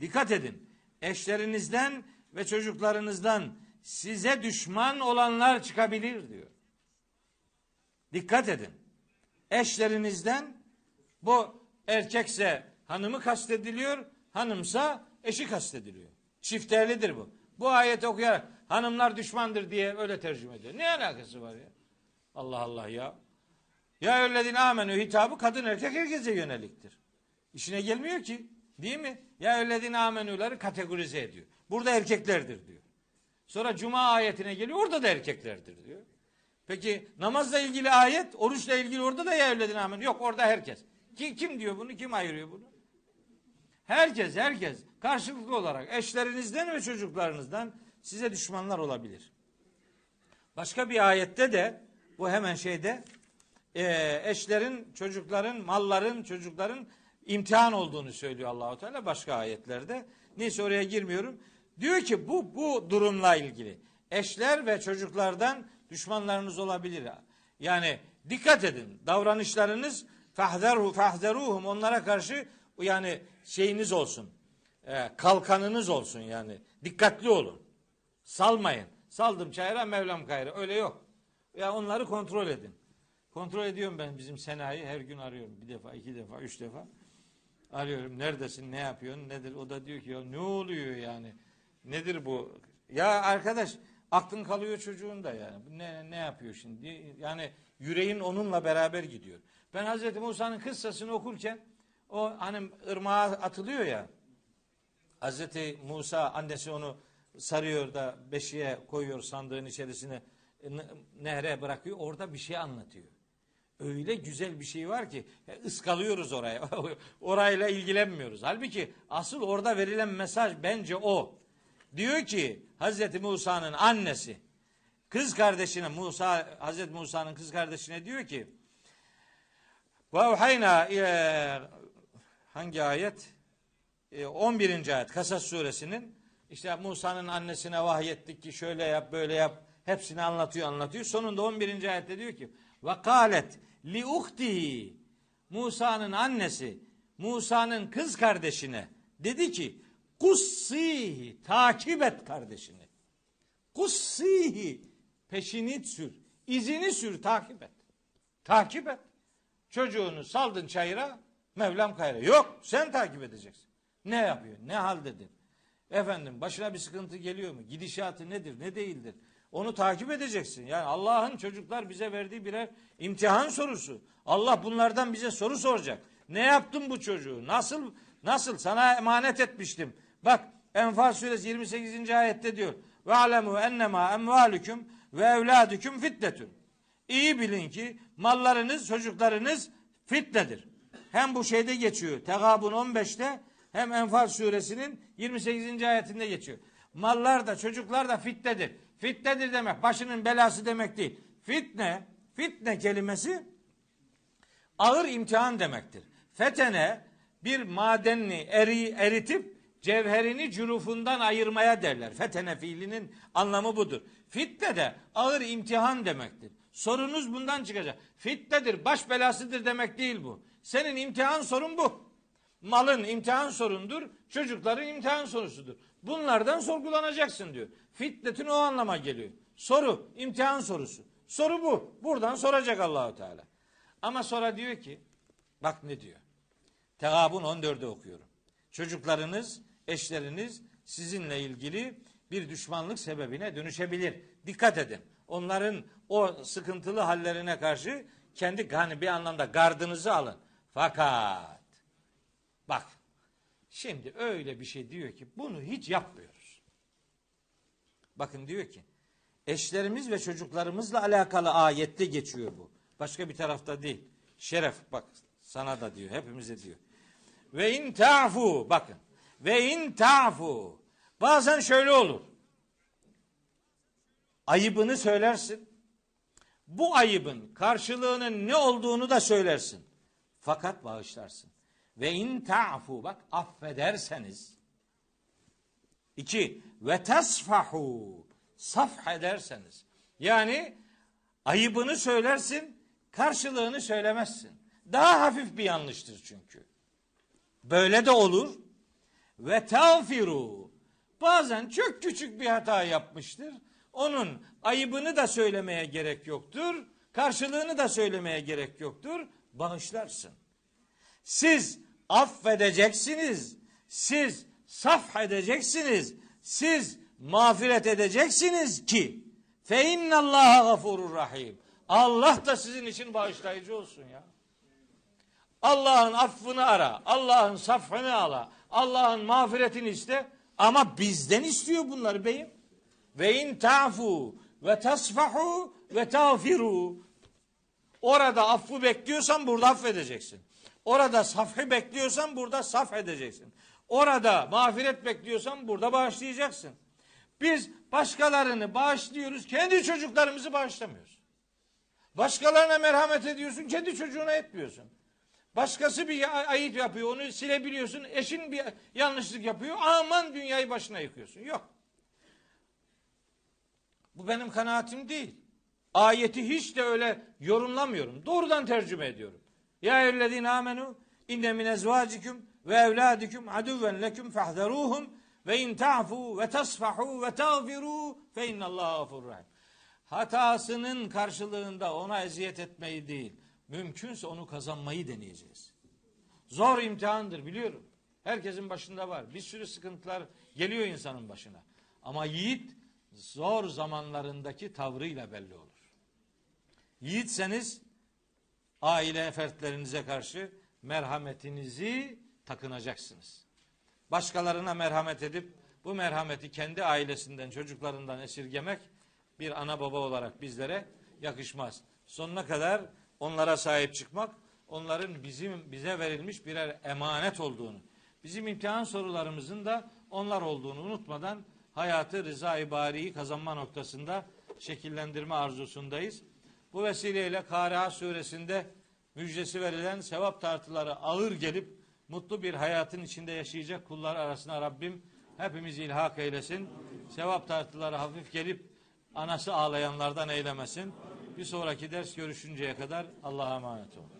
dikkat edin eşlerinizden ve çocuklarınızdan size düşman olanlar çıkabilir diyor. Dikkat edin. Eşlerinizden bu erkekse hanımı kastediliyor, hanımsa eşi kastediliyor. Çifterlidir bu. Bu ayeti okuyarak hanımlar düşmandır diye öyle tercüme ediyor. Ne alakası var ya? Allah Allah ya. Ya öllezine amenü hitabı kadın erkek herkese yöneliktir. İşine gelmiyor ki. Değil mi? Ya öllezine amenüleri kategorize ediyor. Burada erkeklerdir diyor. Sonra cuma ayetine geliyor orada da erkeklerdir diyor. Peki namazla ilgili ayet, oruçla ilgili orada da ya evledin amin. Yok orada herkes. Kim, kim diyor bunu? Kim ayırıyor bunu? Herkes, herkes karşılıklı olarak eşlerinizden ve çocuklarınızdan size düşmanlar olabilir. Başka bir ayette de bu hemen şeyde e, eşlerin, çocukların, malların, çocukların imtihan olduğunu söylüyor Allahu Teala başka ayetlerde. Neyse oraya girmiyorum. Diyor ki bu bu durumla ilgili eşler ve çocuklardan düşmanlarınız olabilir. Yani dikkat edin. Davranışlarınız fahzeru fahzeruhum onlara karşı yani şeyiniz olsun. E, kalkanınız olsun yani. Dikkatli olun. Salmayın. Saldım çayıra Mevlam gayrı. Öyle yok. Ya onları kontrol edin. Kontrol ediyorum ben bizim Sena'yı her gün arıyorum. Bir defa, iki defa, üç defa. Arıyorum. Neredesin? Ne yapıyorsun? Nedir? O da diyor ki ya ne oluyor yani? Nedir bu? Ya arkadaş aklın kalıyor çocuğun da yani. Ne, ne yapıyor şimdi? Yani yüreğin onunla beraber gidiyor. Ben Hazreti Musa'nın kıssasını okurken o hani ırmağa atılıyor ya. Hazreti Musa annesi onu sarıyor da beşiğe koyuyor sandığın içerisine nehre bırakıyor. Orada bir şey anlatıyor. Öyle güzel bir şey var ki ıskalıyoruz oraya. Orayla ilgilenmiyoruz. Halbuki asıl orada verilen mesaj bence o. Diyor ki Hazreti Musa'nın annesi kız kardeşine Musa Hazreti Musa'nın kız kardeşine diyor ki ve uhayna hangi ayet? 11. ayet Kasas suresinin işte Musa'nın annesine vahyettik ki şöyle yap böyle yap hepsini anlatıyor anlatıyor. Sonunda 11. ayette diyor ki ve kalet li uhtihi Musa'nın annesi Musa'nın kız kardeşine dedi ki kussihi takip et kardeşini. Kussihi peşini sür. izini sür takip et. Takip et. Çocuğunu saldın çayıra Mevlam kayra. Yok sen takip edeceksin. Ne yapıyor? Ne haldedir? Efendim başına bir sıkıntı geliyor mu? Gidişatı nedir? Ne değildir? Onu takip edeceksin. Yani Allah'ın çocuklar bize verdiği birer imtihan sorusu. Allah bunlardan bize soru soracak. Ne yaptın bu çocuğu? Nasıl nasıl sana emanet etmiştim? Bak Enfal suresi 28. ayette diyor. Ve alemu ennema emvalukum ve evladüküm fitnetün. İyi bilin ki mallarınız, çocuklarınız fitnedir. Hem bu şeyde geçiyor. Tegabun 15'te hem Enfal suresinin 28. ayetinde geçiyor. Mallar da çocuklar da fitnedir. Fitnedir demek başının belası demek değil. Fitne, fitne kelimesi ağır imtihan demektir. Fetene bir madenini eri, eritip cevherini cürufundan ayırmaya derler. Fetene fiilinin anlamı budur. Fitne de ağır imtihan demektir. Sorunuz bundan çıkacak. Fitnedir, baş belasıdır demek değil bu. Senin imtihan sorun bu. Malın imtihan sorundur, çocukların imtihan sorusudur. Bunlardan sorgulanacaksın diyor. Fitnetin o anlama geliyor. Soru, imtihan sorusu. Soru bu. Buradan soracak Allahu Teala. Ama sonra diyor ki, bak ne diyor. Tegabun 14'ü okuyorum. Çocuklarınız, eşleriniz sizinle ilgili bir düşmanlık sebebine dönüşebilir. Dikkat edin. Onların o sıkıntılı hallerine karşı kendi hani bir anlamda gardınızı alın. Fakat bak şimdi öyle bir şey diyor ki bunu hiç yapmıyoruz. Bakın diyor ki eşlerimiz ve çocuklarımızla alakalı ayette geçiyor bu. Başka bir tarafta değil. Şeref bak sana da diyor hepimize diyor. Ve in ta'fu bakın. Ve in ta'fu. Bazen şöyle olur. Ayıbını söylersin. Bu ayıbın karşılığının ne olduğunu da söylersin. Fakat bağışlarsın. Ve in ta'fu bak affederseniz. İki ve tasfahu safh ederseniz. Yani ayıbını söylersin, karşılığını söylemezsin. Daha hafif bir yanlıştır çünkü. Böyle de olur. Ve tağfiru. Bazen çok küçük bir hata yapmıştır. Onun ayıbını da söylemeye gerek yoktur. Karşılığını da söylemeye gerek yoktur. Bağışlarsın. Siz affedeceksiniz. Siz saf edeceksiniz. Siz mağfiret edeceksiniz ki fe innallaha gafurur rahim. Allah da sizin için bağışlayıcı olsun ya. Allah'ın affını ara. Allah'ın safhını ala. Allah'ın mağfiretini iste. Ama bizden istiyor bunları beyim. Ve in ta'fu ve tasfahu ve tağfiru. Orada affı bekliyorsan burada affedeceksin. Orada safhı bekliyorsan burada saf edeceksin. Orada mağfiret bekliyorsan burada bağışlayacaksın. Biz başkalarını bağışlıyoruz, kendi çocuklarımızı bağışlamıyoruz. Başkalarına merhamet ediyorsun, kendi çocuğuna etmiyorsun. Başkası bir ayıp yapıyor, onu silebiliyorsun. Eşin bir yanlışlık yapıyor, aman dünyayı başına yıkıyorsun. Yok. Bu benim kanaatim değil. Ayeti hiç de öyle yorumlamıyorum. Doğrudan tercüme ediyorum. Ya eyyühellezine amenu inne min ezvacikum ve evladikum aduven leküm fahzeruhum ve in ta'fu ve tasfahu ve tağfiru fe innallaha gafurur. Hatasının karşılığında ona eziyet etmeyi değil, mümkünse onu kazanmayı deneyeceğiz. Zor imtihandır biliyorum. Herkesin başında var. Bir sürü sıkıntılar geliyor insanın başına. Ama yiğit zor zamanlarındaki tavrıyla belli olur. Yiğitseniz aile fertlerinize karşı merhametinizi takınacaksınız. Başkalarına merhamet edip bu merhameti kendi ailesinden, çocuklarından esirgemek bir ana baba olarak bizlere yakışmaz. Sonuna kadar onlara sahip çıkmak, onların bizim bize verilmiş birer emanet olduğunu, bizim imtihan sorularımızın da onlar olduğunu unutmadan hayatı rıza-i kazanma noktasında şekillendirme arzusundayız. Bu vesileyle Kariha suresinde müjdesi verilen sevap tartıları ağır gelip mutlu bir hayatın içinde yaşayacak kullar arasına Rabbim hepimizi ilhak eylesin. Sevap tartıları hafif gelip anası ağlayanlardan eylemesin. Bir sonraki ders görüşünceye kadar Allah'a emanet olun.